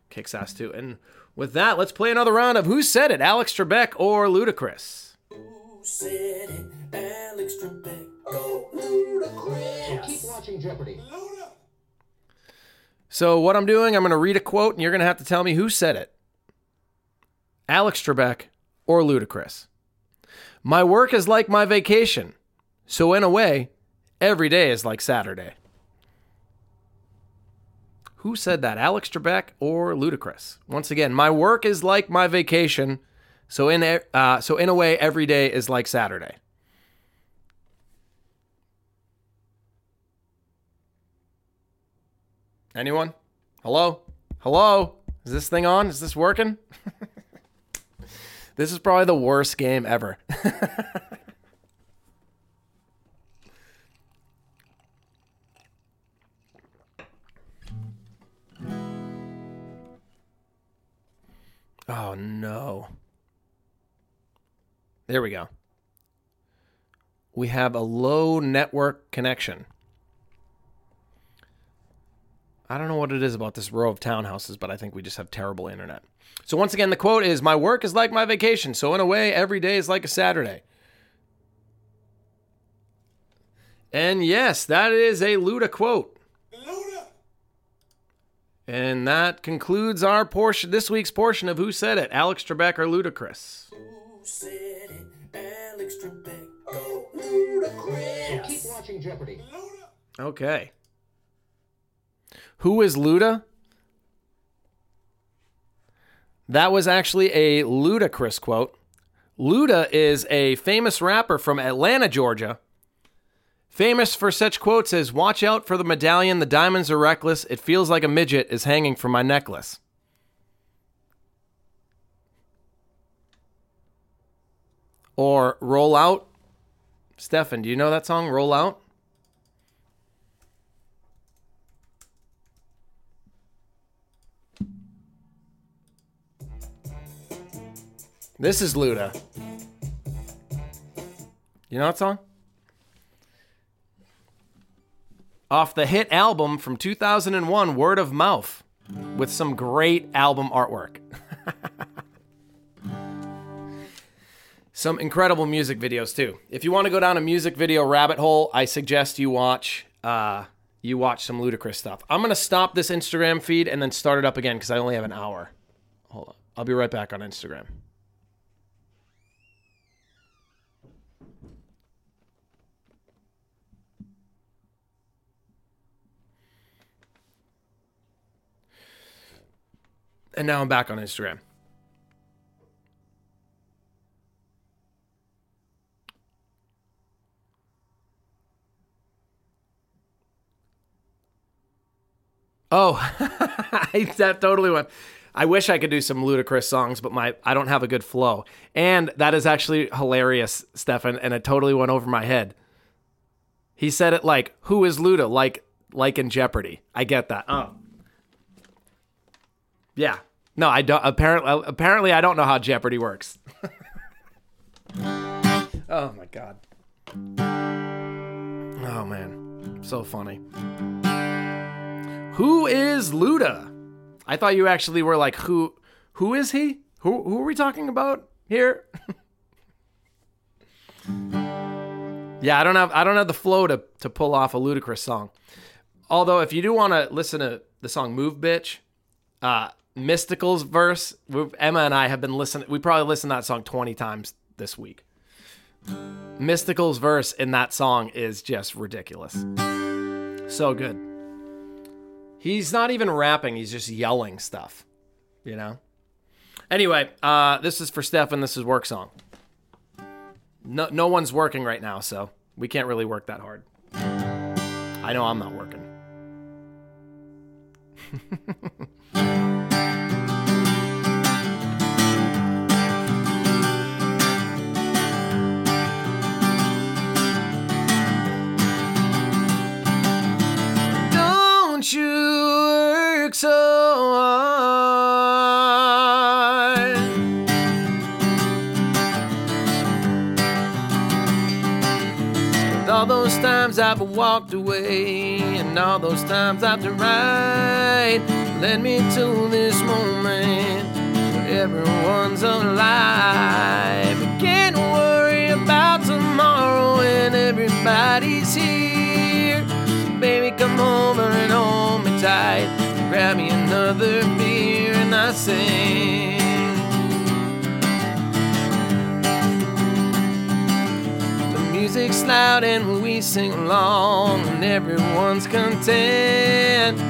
kicks ass too. And with that, let's play another round of Who Said It, Alex Trebek or Ludacris. Who said it? Alex Trebek. Go Keep watching Jeopardy. So what I'm doing, I'm going to read a quote, and you're going to have to tell me who said it. Alex Trebek or Ludacris. My work is like my vacation, so in a way, every day is like Saturday. Who said that, Alex Trebek or Ludacris? Once again, my work is like my vacation, so in a, uh, so in a way, every day is like Saturday. Anyone? Hello? Hello? Is this thing on? Is this working? this is probably the worst game ever. oh no. There we go. We have a low network connection. I don't know what it is about this row of townhouses, but I think we just have terrible internet. So once again, the quote is My work is like my vacation. So in a way, every day is like a Saturday. And yes, that is a Luda quote. Luda. And that concludes our portion, this week's portion of Who Said It, Alex Trebek or Ludacris. Who said it? Alex Trebek. Go Ludacris. Keep watching Jeopardy. Luda. Okay. Who is Luda? That was actually a Ludacris quote. Luda is a famous rapper from Atlanta, Georgia. Famous for such quotes as Watch out for the medallion, the diamonds are reckless, it feels like a midget is hanging from my necklace. Or Roll Out. Stefan, do you know that song, Roll Out? This is Luda. You know that song? Off the hit album from 2001, Word of Mouth, with some great album artwork. some incredible music videos too. If you want to go down a music video rabbit hole, I suggest you watch uh, you watch some Ludacris stuff. I'm gonna stop this Instagram feed and then start it up again because I only have an hour. Hold on, I'll be right back on Instagram. And now I'm back on Instagram. Oh, that totally went. I wish I could do some Ludacris songs, but my I don't have a good flow. And that is actually hilarious, Stefan, and it totally went over my head. He said it like, "Who is Luda?" Like like in Jeopardy. I get that. Oh. Yeah. No, I don't. Apparently, apparently, I don't know how Jeopardy works. oh my god. Oh man, so funny. Who is Luda? I thought you actually were like, who? Who is he? Who? Who are we talking about here? yeah, I don't have. I don't have the flow to to pull off a Ludacris song. Although, if you do want to listen to the song "Move, Bitch," uh, Mystikal's verse, Emma and I have been listening. We probably listened to that song 20 times this week. Mystikal's verse in that song is just ridiculous. So good. He's not even rapping, he's just yelling stuff, you know? Anyway, uh, this is for Stefan. This is work song. No, no one's working right now, so we can't really work that hard. I know I'm not working. work so hard. And all those times I've walked away, and all those times I've tried, led me to this moment where everyone's alive. I can't worry about tomorrow when everybody's here. So Baby, come over and hold me tight. Grab me another beer and I sing. The music's loud and we sing along, and everyone's content.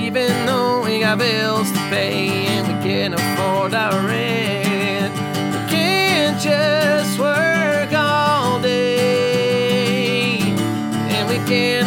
Even though we got bills to pay and we can't afford our rent, we can't just work all day, and we can't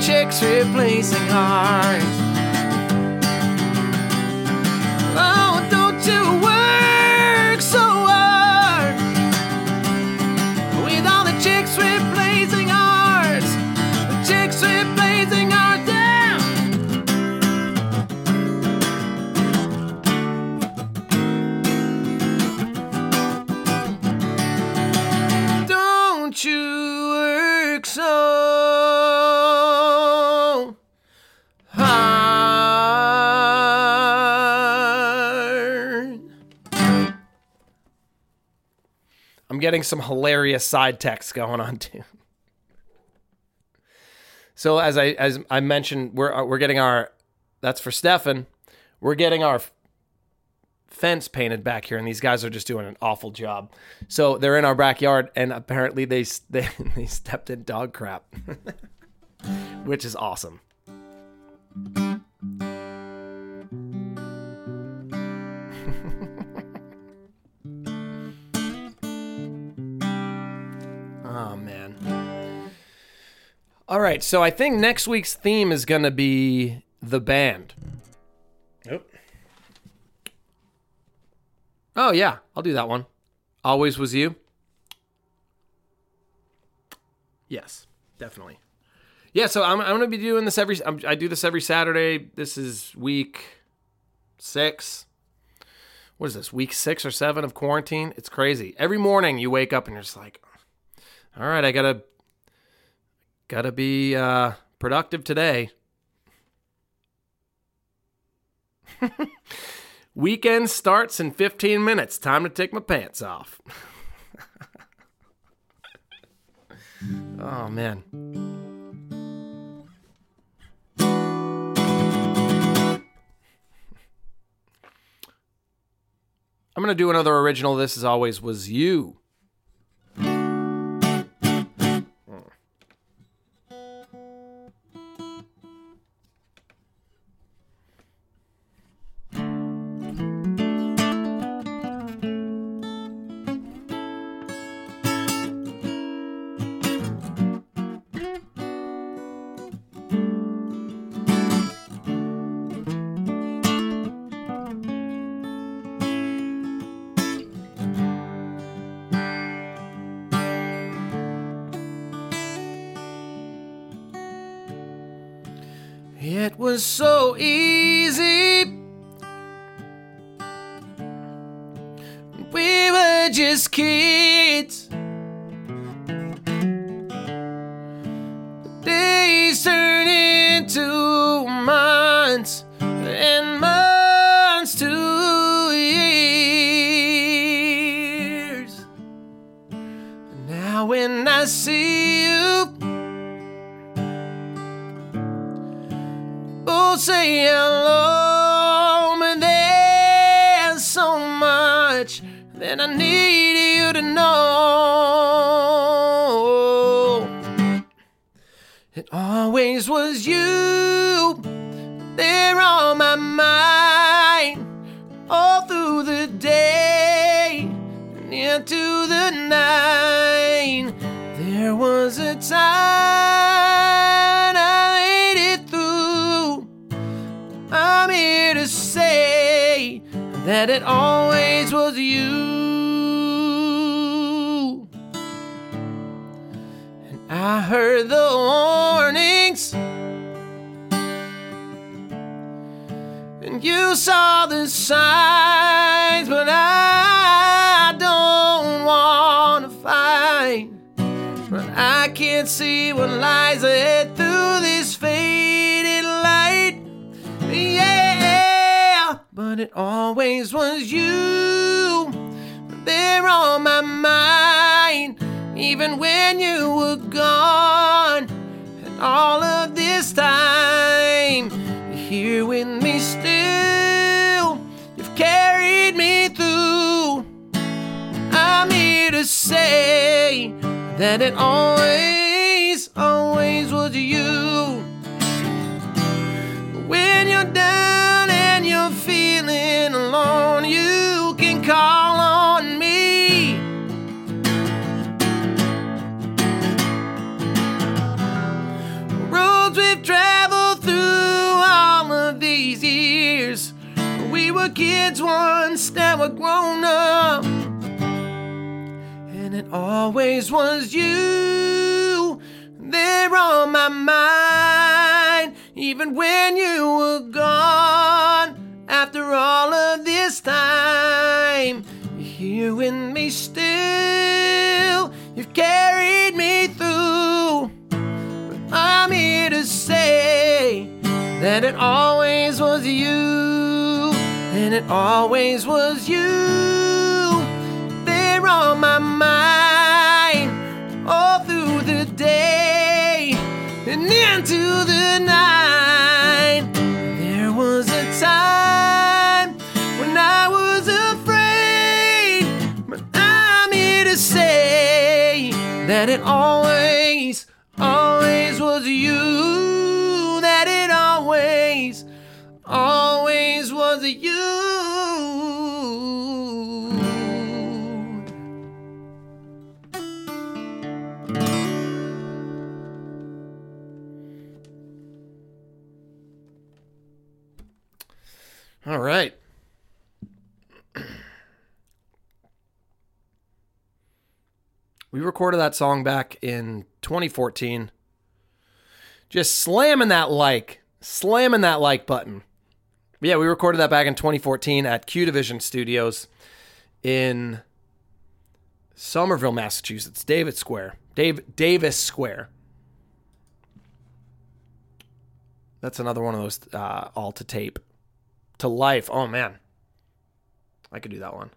chicks replacing hearts. Getting some hilarious side texts going on too. So as I as I mentioned, we're uh, we're getting our that's for Stefan. We're getting our fence painted back here, and these guys are just doing an awful job. So they're in our backyard, and apparently they they, they stepped in dog crap, which is awesome. All right, so I think next week's theme is going to be the band. Nope. Oh yeah, I'll do that one. Always was you. Yes, definitely. Yeah, so I'm, I'm gonna be doing this every. I'm, I do this every Saturday. This is week six. What is this? Week six or seven of quarantine? It's crazy. Every morning you wake up and you're just like, all right, I gotta gotta be uh, productive today. Weekend starts in 15 minutes. Time to take my pants off. oh, man. I'm going to do another original. This, as always, was you. So easy. We were just kids. That I need you to know. It always was you there on my mind all through the day and into the night. There was a time that it always was you. And I heard the warnings, and you saw the signs, but I don't want to fight. But I can't see what lies ahead it always was you there on my mind, even when you were gone. And all of this time, you're here with me still. You've carried me through. I'm here to say that it always, always was you. When you're down alone, you can call on me. Roads we've traveled through all of these years. We were kids once, now we're grown up. And it always was you there on my mind, even when you were gone. After all of this time, you're here with me still. You've carried me through. But I'm here to say that it always was you, and it always was you there on my mind all through the day and into the night. It always, always was you. That it always, always was you. All right. We recorded that song back in 2014. Just slamming that like, slamming that like button. Yeah, we recorded that back in 2014 at Q Division Studios in Somerville, Massachusetts, David Square. Dave Davis Square. That's another one of those uh, all to tape. To life. Oh man. I could do that one.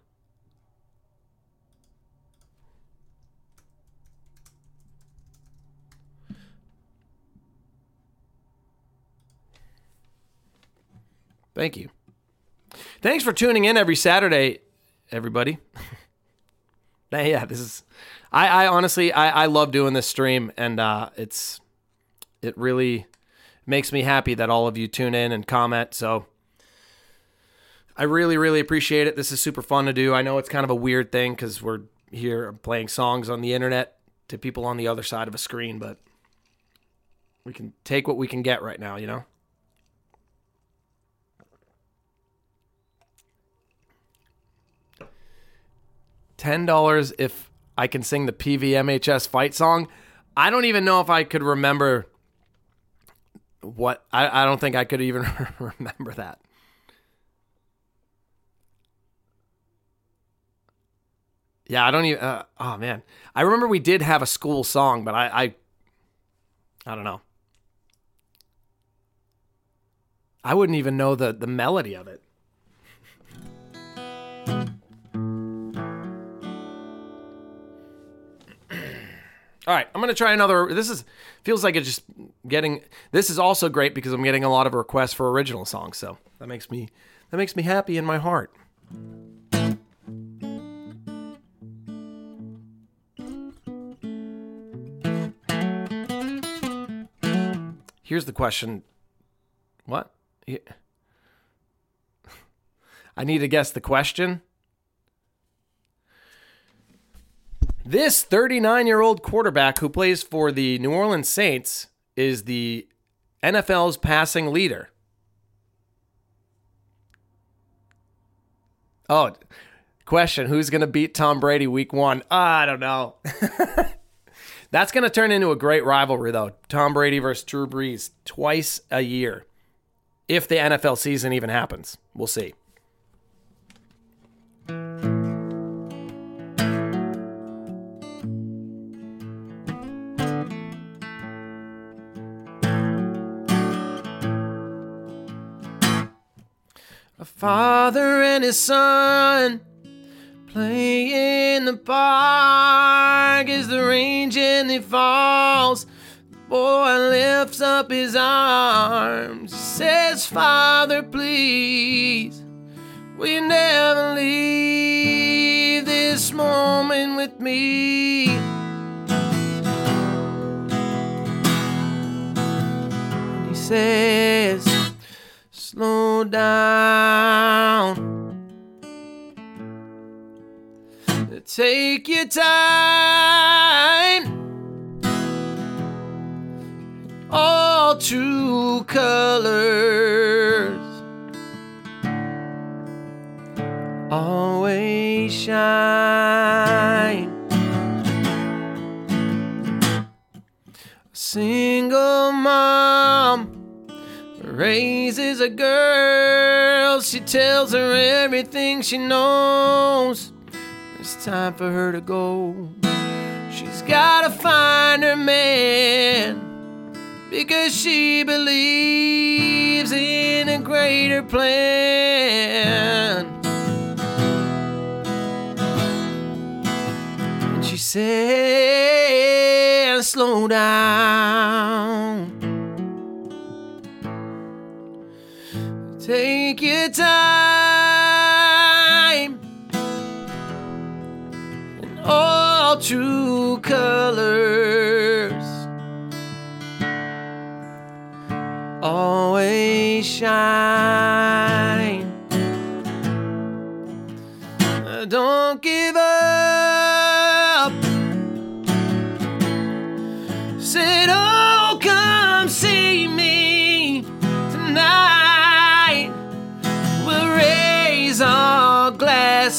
Thank you. Thanks for tuning in every Saturday, everybody. yeah, this is. I, I honestly, I, I love doing this stream, and uh, it's, it really makes me happy that all of you tune in and comment. So, I really, really appreciate it. This is super fun to do. I know it's kind of a weird thing because we're here playing songs on the internet to people on the other side of a screen, but we can take what we can get right now, you know? Ten dollars if I can sing the PVMHS fight song. I don't even know if I could remember what I, I don't think I could even remember that. Yeah, I don't even. Uh, oh man, I remember we did have a school song, but I, I, I don't know. I wouldn't even know the the melody of it. All right, I'm gonna try another. This is feels like it's just getting. This is also great because I'm getting a lot of requests for original songs, so that makes me that makes me happy in my heart. Here's the question. What? Yeah. I need to guess the question. This 39 year old quarterback who plays for the New Orleans Saints is the NFL's passing leader. Oh, question Who's going to beat Tom Brady week one? I don't know. That's going to turn into a great rivalry, though. Tom Brady versus Drew Brees twice a year. If the NFL season even happens, we'll see. Father and his son play in the park as the rain gently falls. The boy lifts up his arms, says, Father, please, we never leave this moment with me. He says, down. Take your time. All true colors. always shine. Mom raises a girl. She tells her everything she knows. It's time for her to go. She's gotta find her man because she believes in a greater plan. And she says, Slow down. Take your time in all true colors. Always shine.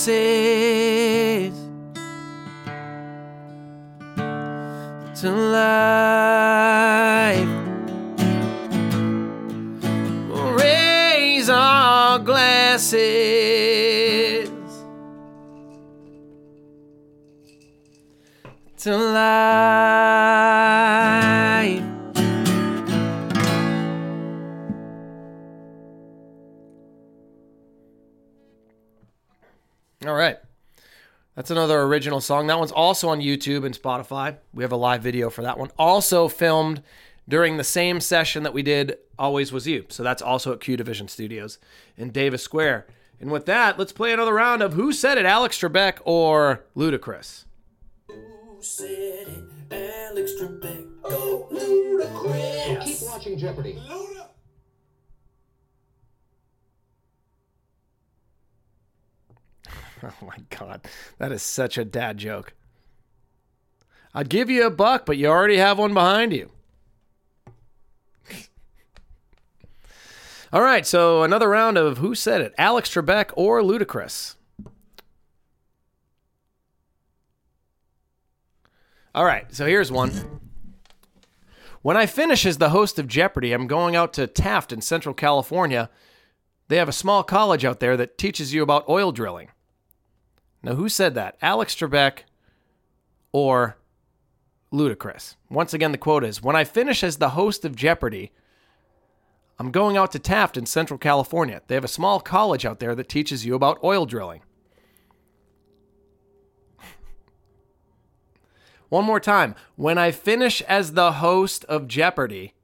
Glasses to life. We'll raise our glasses to life. All right. That's another original song. That one's also on YouTube and Spotify. We have a live video for that one. Also filmed during the same session that we did Always Was You. So that's also at Q Division Studios in Davis Square. And with that, let's play another round of Who Said It, Alex Trebek or Ludacris? Who said it? Alex Trebek. Oh, Go Keep watching Jeopardy. Oh my God. That is such a dad joke. I'd give you a buck, but you already have one behind you. All right, so another round of Who Said It? Alex Trebek or Ludacris? All right, so here's one. When I finish as the host of Jeopardy, I'm going out to Taft in Central California. They have a small college out there that teaches you about oil drilling. Now, who said that? Alex Trebek or Ludacris? Once again, the quote is When I finish as the host of Jeopardy, I'm going out to Taft in Central California. They have a small college out there that teaches you about oil drilling. One more time. When I finish as the host of Jeopardy,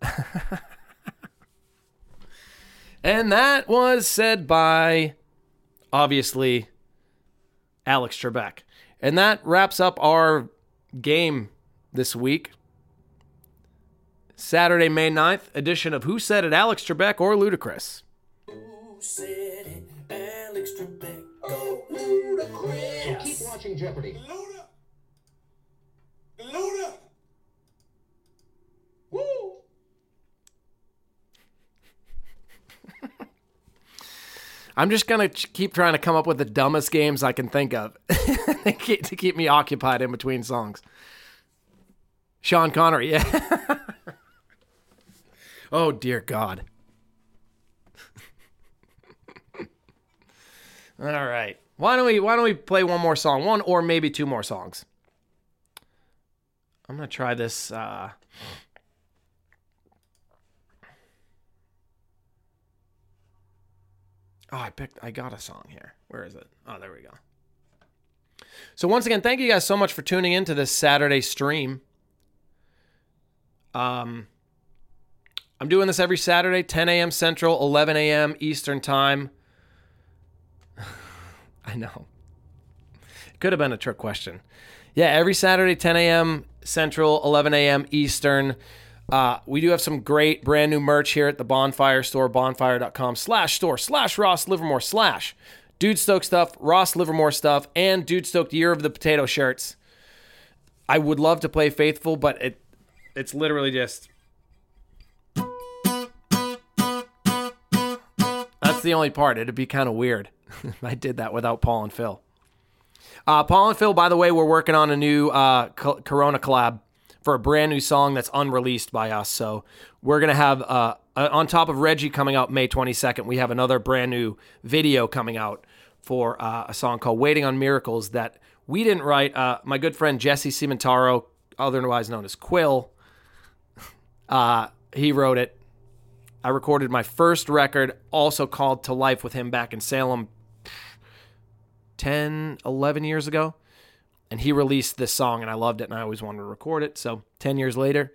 And that was said by, obviously, Alex Trebek. And that wraps up our game this week. Saturday, May 9th edition of Who Said It, Alex Trebek or Ludacris? Who said it? Alex Trebek. Go Keep watching Jeopardy. Luda! Luda! Woo! I'm just to keep trying to come up with the dumbest games I can think of to keep to keep me occupied in between songs. Sean Connery, yeah. oh, dear God. All right. Why don't we why don't we play one more song? One or maybe two more songs. I'm gonna try this uh Oh, I picked I got a song here. Where is it? Oh, there we go. So once again, thank you guys so much for tuning in to this Saturday stream. Um I'm doing this every Saturday, 10 a.m. Central, 11 a.m. Eastern Time. I know. It could have been a trick question. Yeah, every Saturday, 10 a.m. Central, 11 a.m. Eastern. Uh, we do have some great brand new merch here at the Bonfire Store, bonfire.com slash store slash Ross Livermore slash Dude Stoked stuff, Ross Livermore stuff, and Dude Stoked Year of the Potato shirts. I would love to play Faithful, but it it's literally just That's the only part. It'd be kind of weird. I did that without Paul and Phil. Uh, Paul and Phil, by the way, we're working on a new uh, Co- Corona collab for a brand new song that's unreleased by us. So we're gonna have uh, uh, on top of Reggie coming out May 22nd, we have another brand new video coming out for uh, a song called "Waiting on Miracles" that we didn't write. Uh, my good friend Jesse Cimentaro, otherwise known as Quill, uh, he wrote it. I recorded my first record, also called To Life, with him back in Salem 10, 11 years ago. And he released this song, and I loved it, and I always wanted to record it. So 10 years later,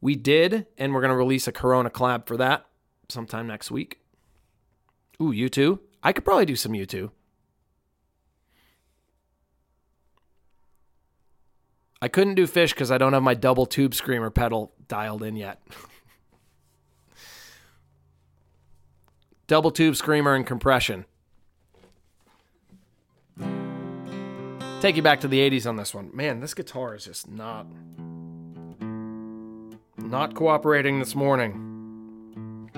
we did, and we're going to release a Corona collab for that sometime next week. Ooh, U2. I could probably do some U2. I couldn't do Phish because I don't have my double tube screamer pedal dialed in yet. double tube screamer and compression. Take you back to the 80s on this one. Man, this guitar is just not not cooperating this morning.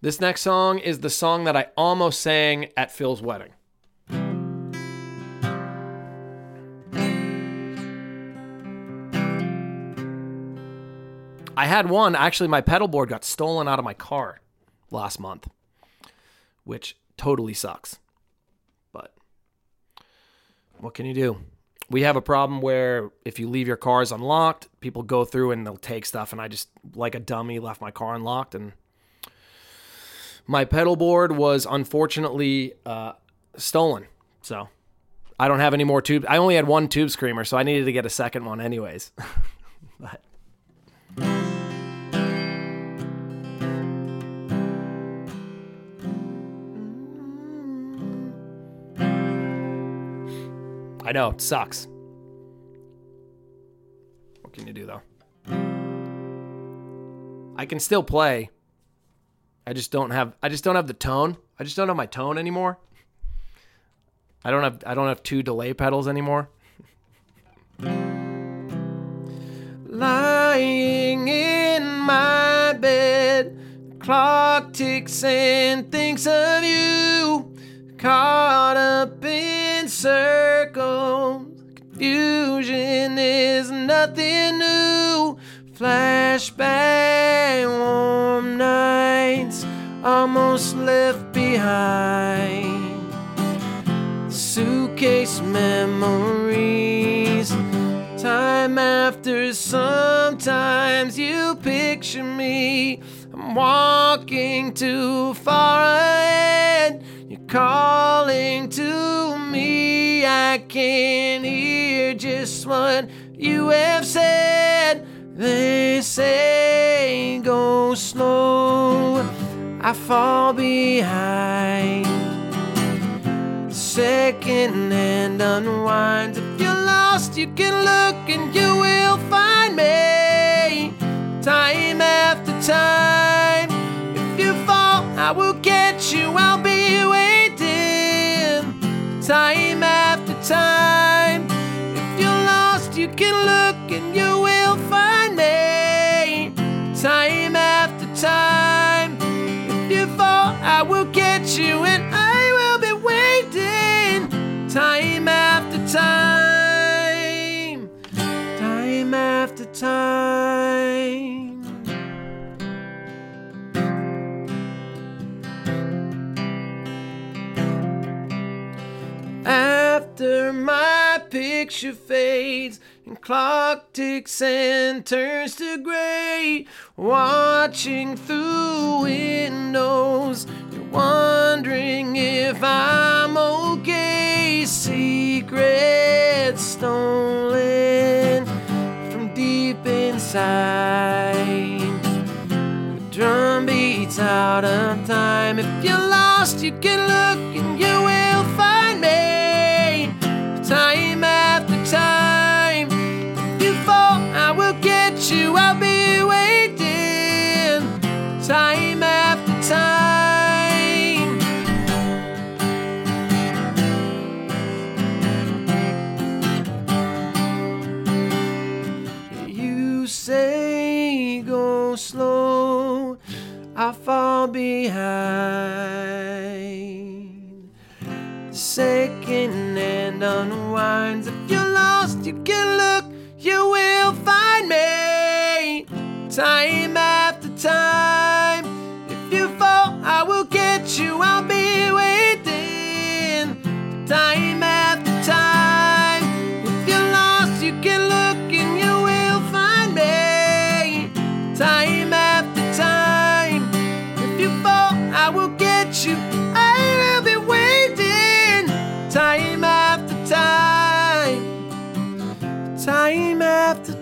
This next song is the song that I almost sang at Phil's wedding. I had one. Actually, my pedal board got stolen out of my car last month, which totally sucks. But what can you do? We have a problem where if you leave your cars unlocked, people go through and they'll take stuff. And I just, like a dummy, left my car unlocked. And my pedal board was unfortunately uh, stolen. So I don't have any more tubes. I only had one tube screamer, so I needed to get a second one, anyways. but I know, it sucks. What can you do though? I can still play. I just don't have I just don't have the tone. I just don't have my tone anymore. I don't have I don't have two delay pedals anymore. Lying in my bed, clock ticks and thinks of you. Caught up in circles, confusion is nothing new. Flashback, warm nights, almost left behind. Suitcase memories. Time after sometimes you picture me. I'm walking too far. Calling to me. I can hear just what you have said. They say go slow. I fall behind second hand unwinds. If you're lost, you can look and you will find me. Time after time. If you fall, I will catch you. I'll be. Time after time. If you're lost, you can look and you will find me. Time after time. If you fall, I will catch you and I will be waiting. Time after time. Time after time. After my picture fades and clock ticks and turns to gray, watching through windows, you're wondering if I'm okay. Secrets stolen from deep inside. The drum beats out of time. If you're lost, you can look and you. Time after time. If you fall, I will get you. I'll be waiting. Time after time. You say go slow, I fall behind. Second hand unwinds. If you're lost, you can look, you will find me. Time after time. If you fall, I will get you. I'll be waiting. Time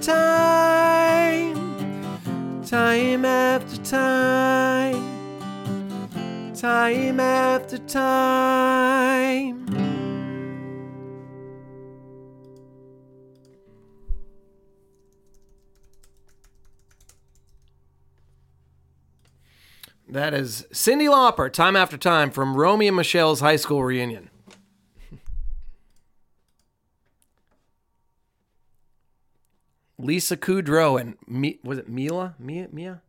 time. Time after time. Time after time. That is Cyndi Lauper, Time After Time from Romeo and Michelle's high school reunion. Lisa Kudrow and Mi- was it Mila? Mia? Mia?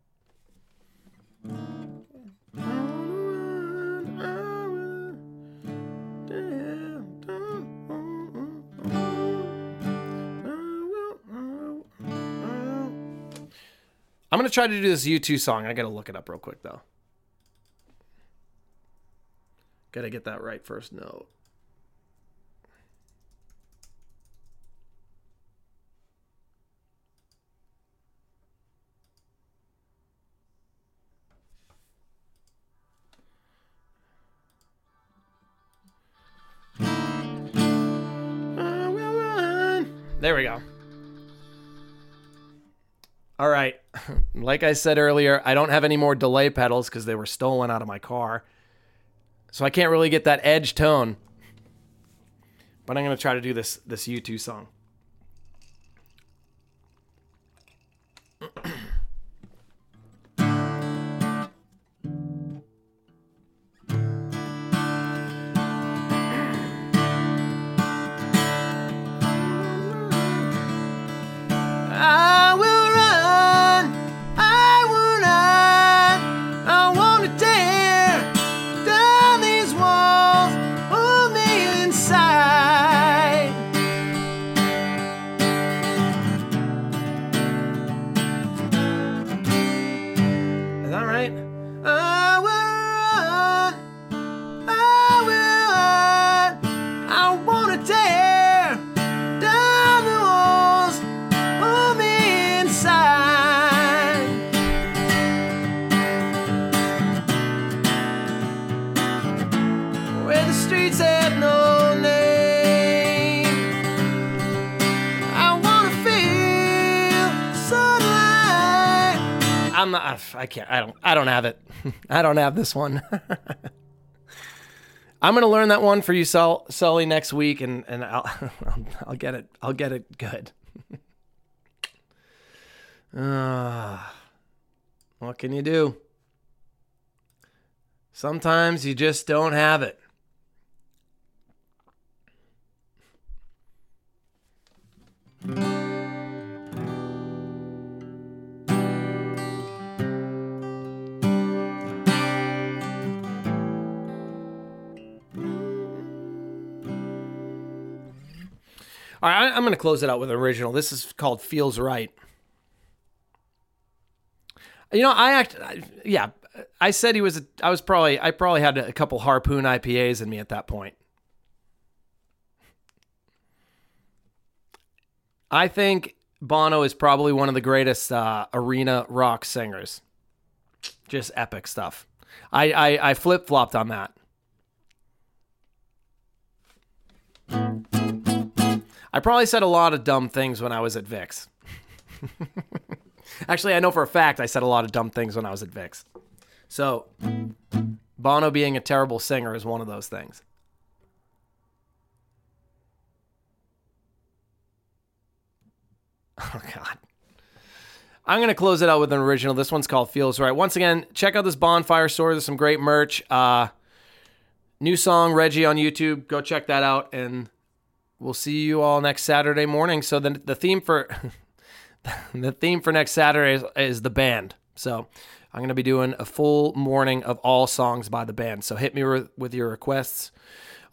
I'm gonna try to do this U2 song. I gotta look it up real quick though. Gotta get that right first note. There we go. All right. Like I said earlier, I don't have any more delay pedals because they were stolen out of my car. So I can't really get that edge tone. But I'm going to try to do this this U2 song. I'm. I can't. I don't. I don't have it. I don't have this one. I'm gonna learn that one for you, Sul- Sully, next week, and and I'll I'll get it. I'll get it good. Ah, what can you do? Sometimes you just don't have it. All right, I'm going to close it out with an original. This is called "Feels Right." You know, I act. Yeah, I said he was. A, I was probably. I probably had a couple harpoon IPAs in me at that point. I think Bono is probably one of the greatest uh, arena rock singers. Just epic stuff. I I, I flip flopped on that. I probably said a lot of dumb things when I was at Vix. Actually, I know for a fact I said a lot of dumb things when I was at Vix. So, Bono being a terrible singer is one of those things. Oh, God. I'm going to close it out with an original. This one's called Feels Right. Once again, check out this Bonfire store. There's some great merch. Uh, new song, Reggie on YouTube. Go check that out. And we'll see you all next Saturday morning. So, the, the theme for. the theme for next Saturday is, is the band. So I'm going to be doing a full morning of all songs by the band. So hit me with, with your requests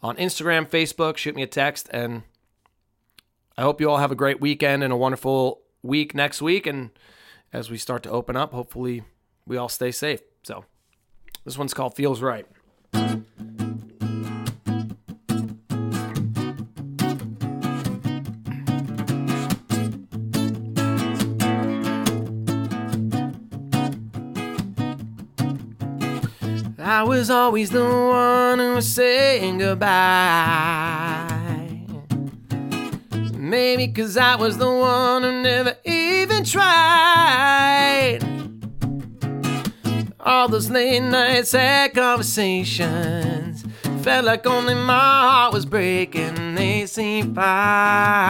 on Instagram, Facebook, shoot me a text, and I hope you all have a great weekend and a wonderful week next week. And as we start to open up, hopefully we all stay safe. So this one's called Feels Right. Was always the one who was saying goodbye. Maybe cause I was the one who never even tried. All those late nights had conversations. Felt like only my heart was breaking. They seemed fine.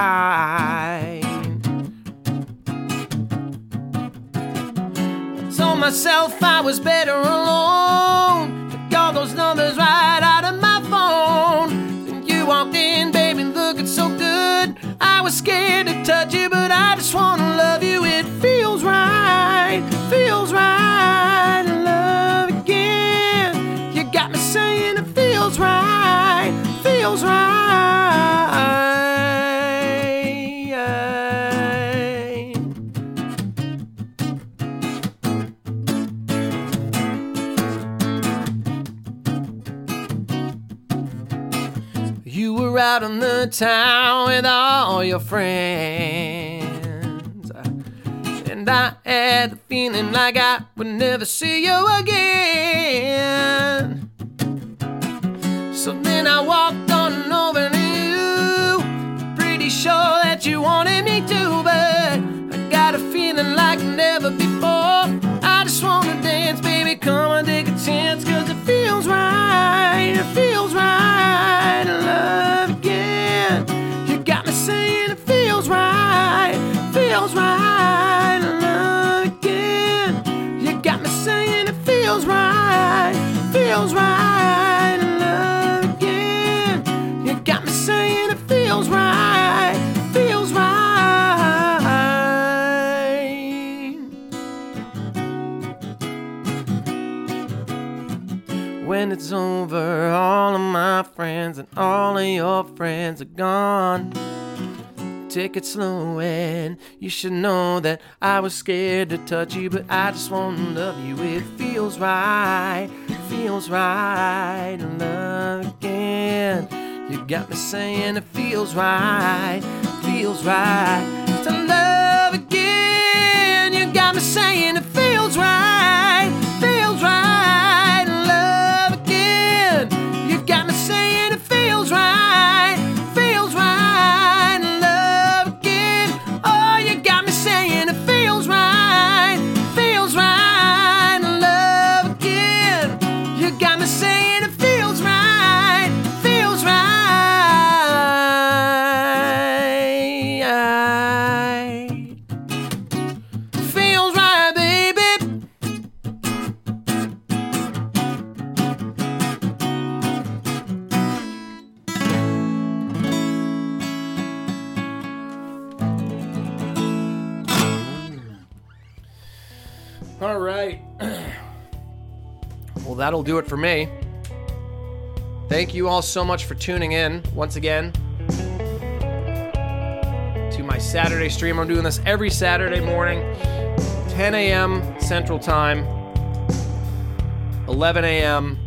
Told myself I was better alone. Those numbers right out of my phone. You walked in, baby, looking so good. I was scared to touch you, but I just wanna love you. It feels right, feels right love again. You got me saying it feels right, feels right. Out in the town with all your friends. And I had the feeling like I would never see you again. So then I walked on over to you. Pretty sure that you wanted me to, but I got a feeling like never before. I just wanna dance, baby. Come on, take a chance, cause it feels right. It feels over, all of my friends and all of your friends are gone. Take it slow, and you should know that I was scared to touch you, but I just want to love you. It feels right, feels right to love again. You got me saying it feels right, feels right to love again. You got me saying it feels right, feels right that'll do it for me. Thank you all so much for tuning in once again to my Saturday stream. I'm doing this every Saturday morning, 10 a.m. Central Time, 11 a.m.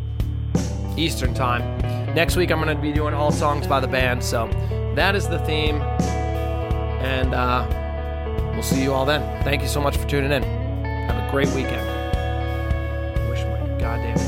Eastern Time. Next week, I'm going to be doing all songs by the band. So that is the theme. And uh, we'll see you all then. Thank you so much for tuning in. Have a great weekend. I wish my goddamn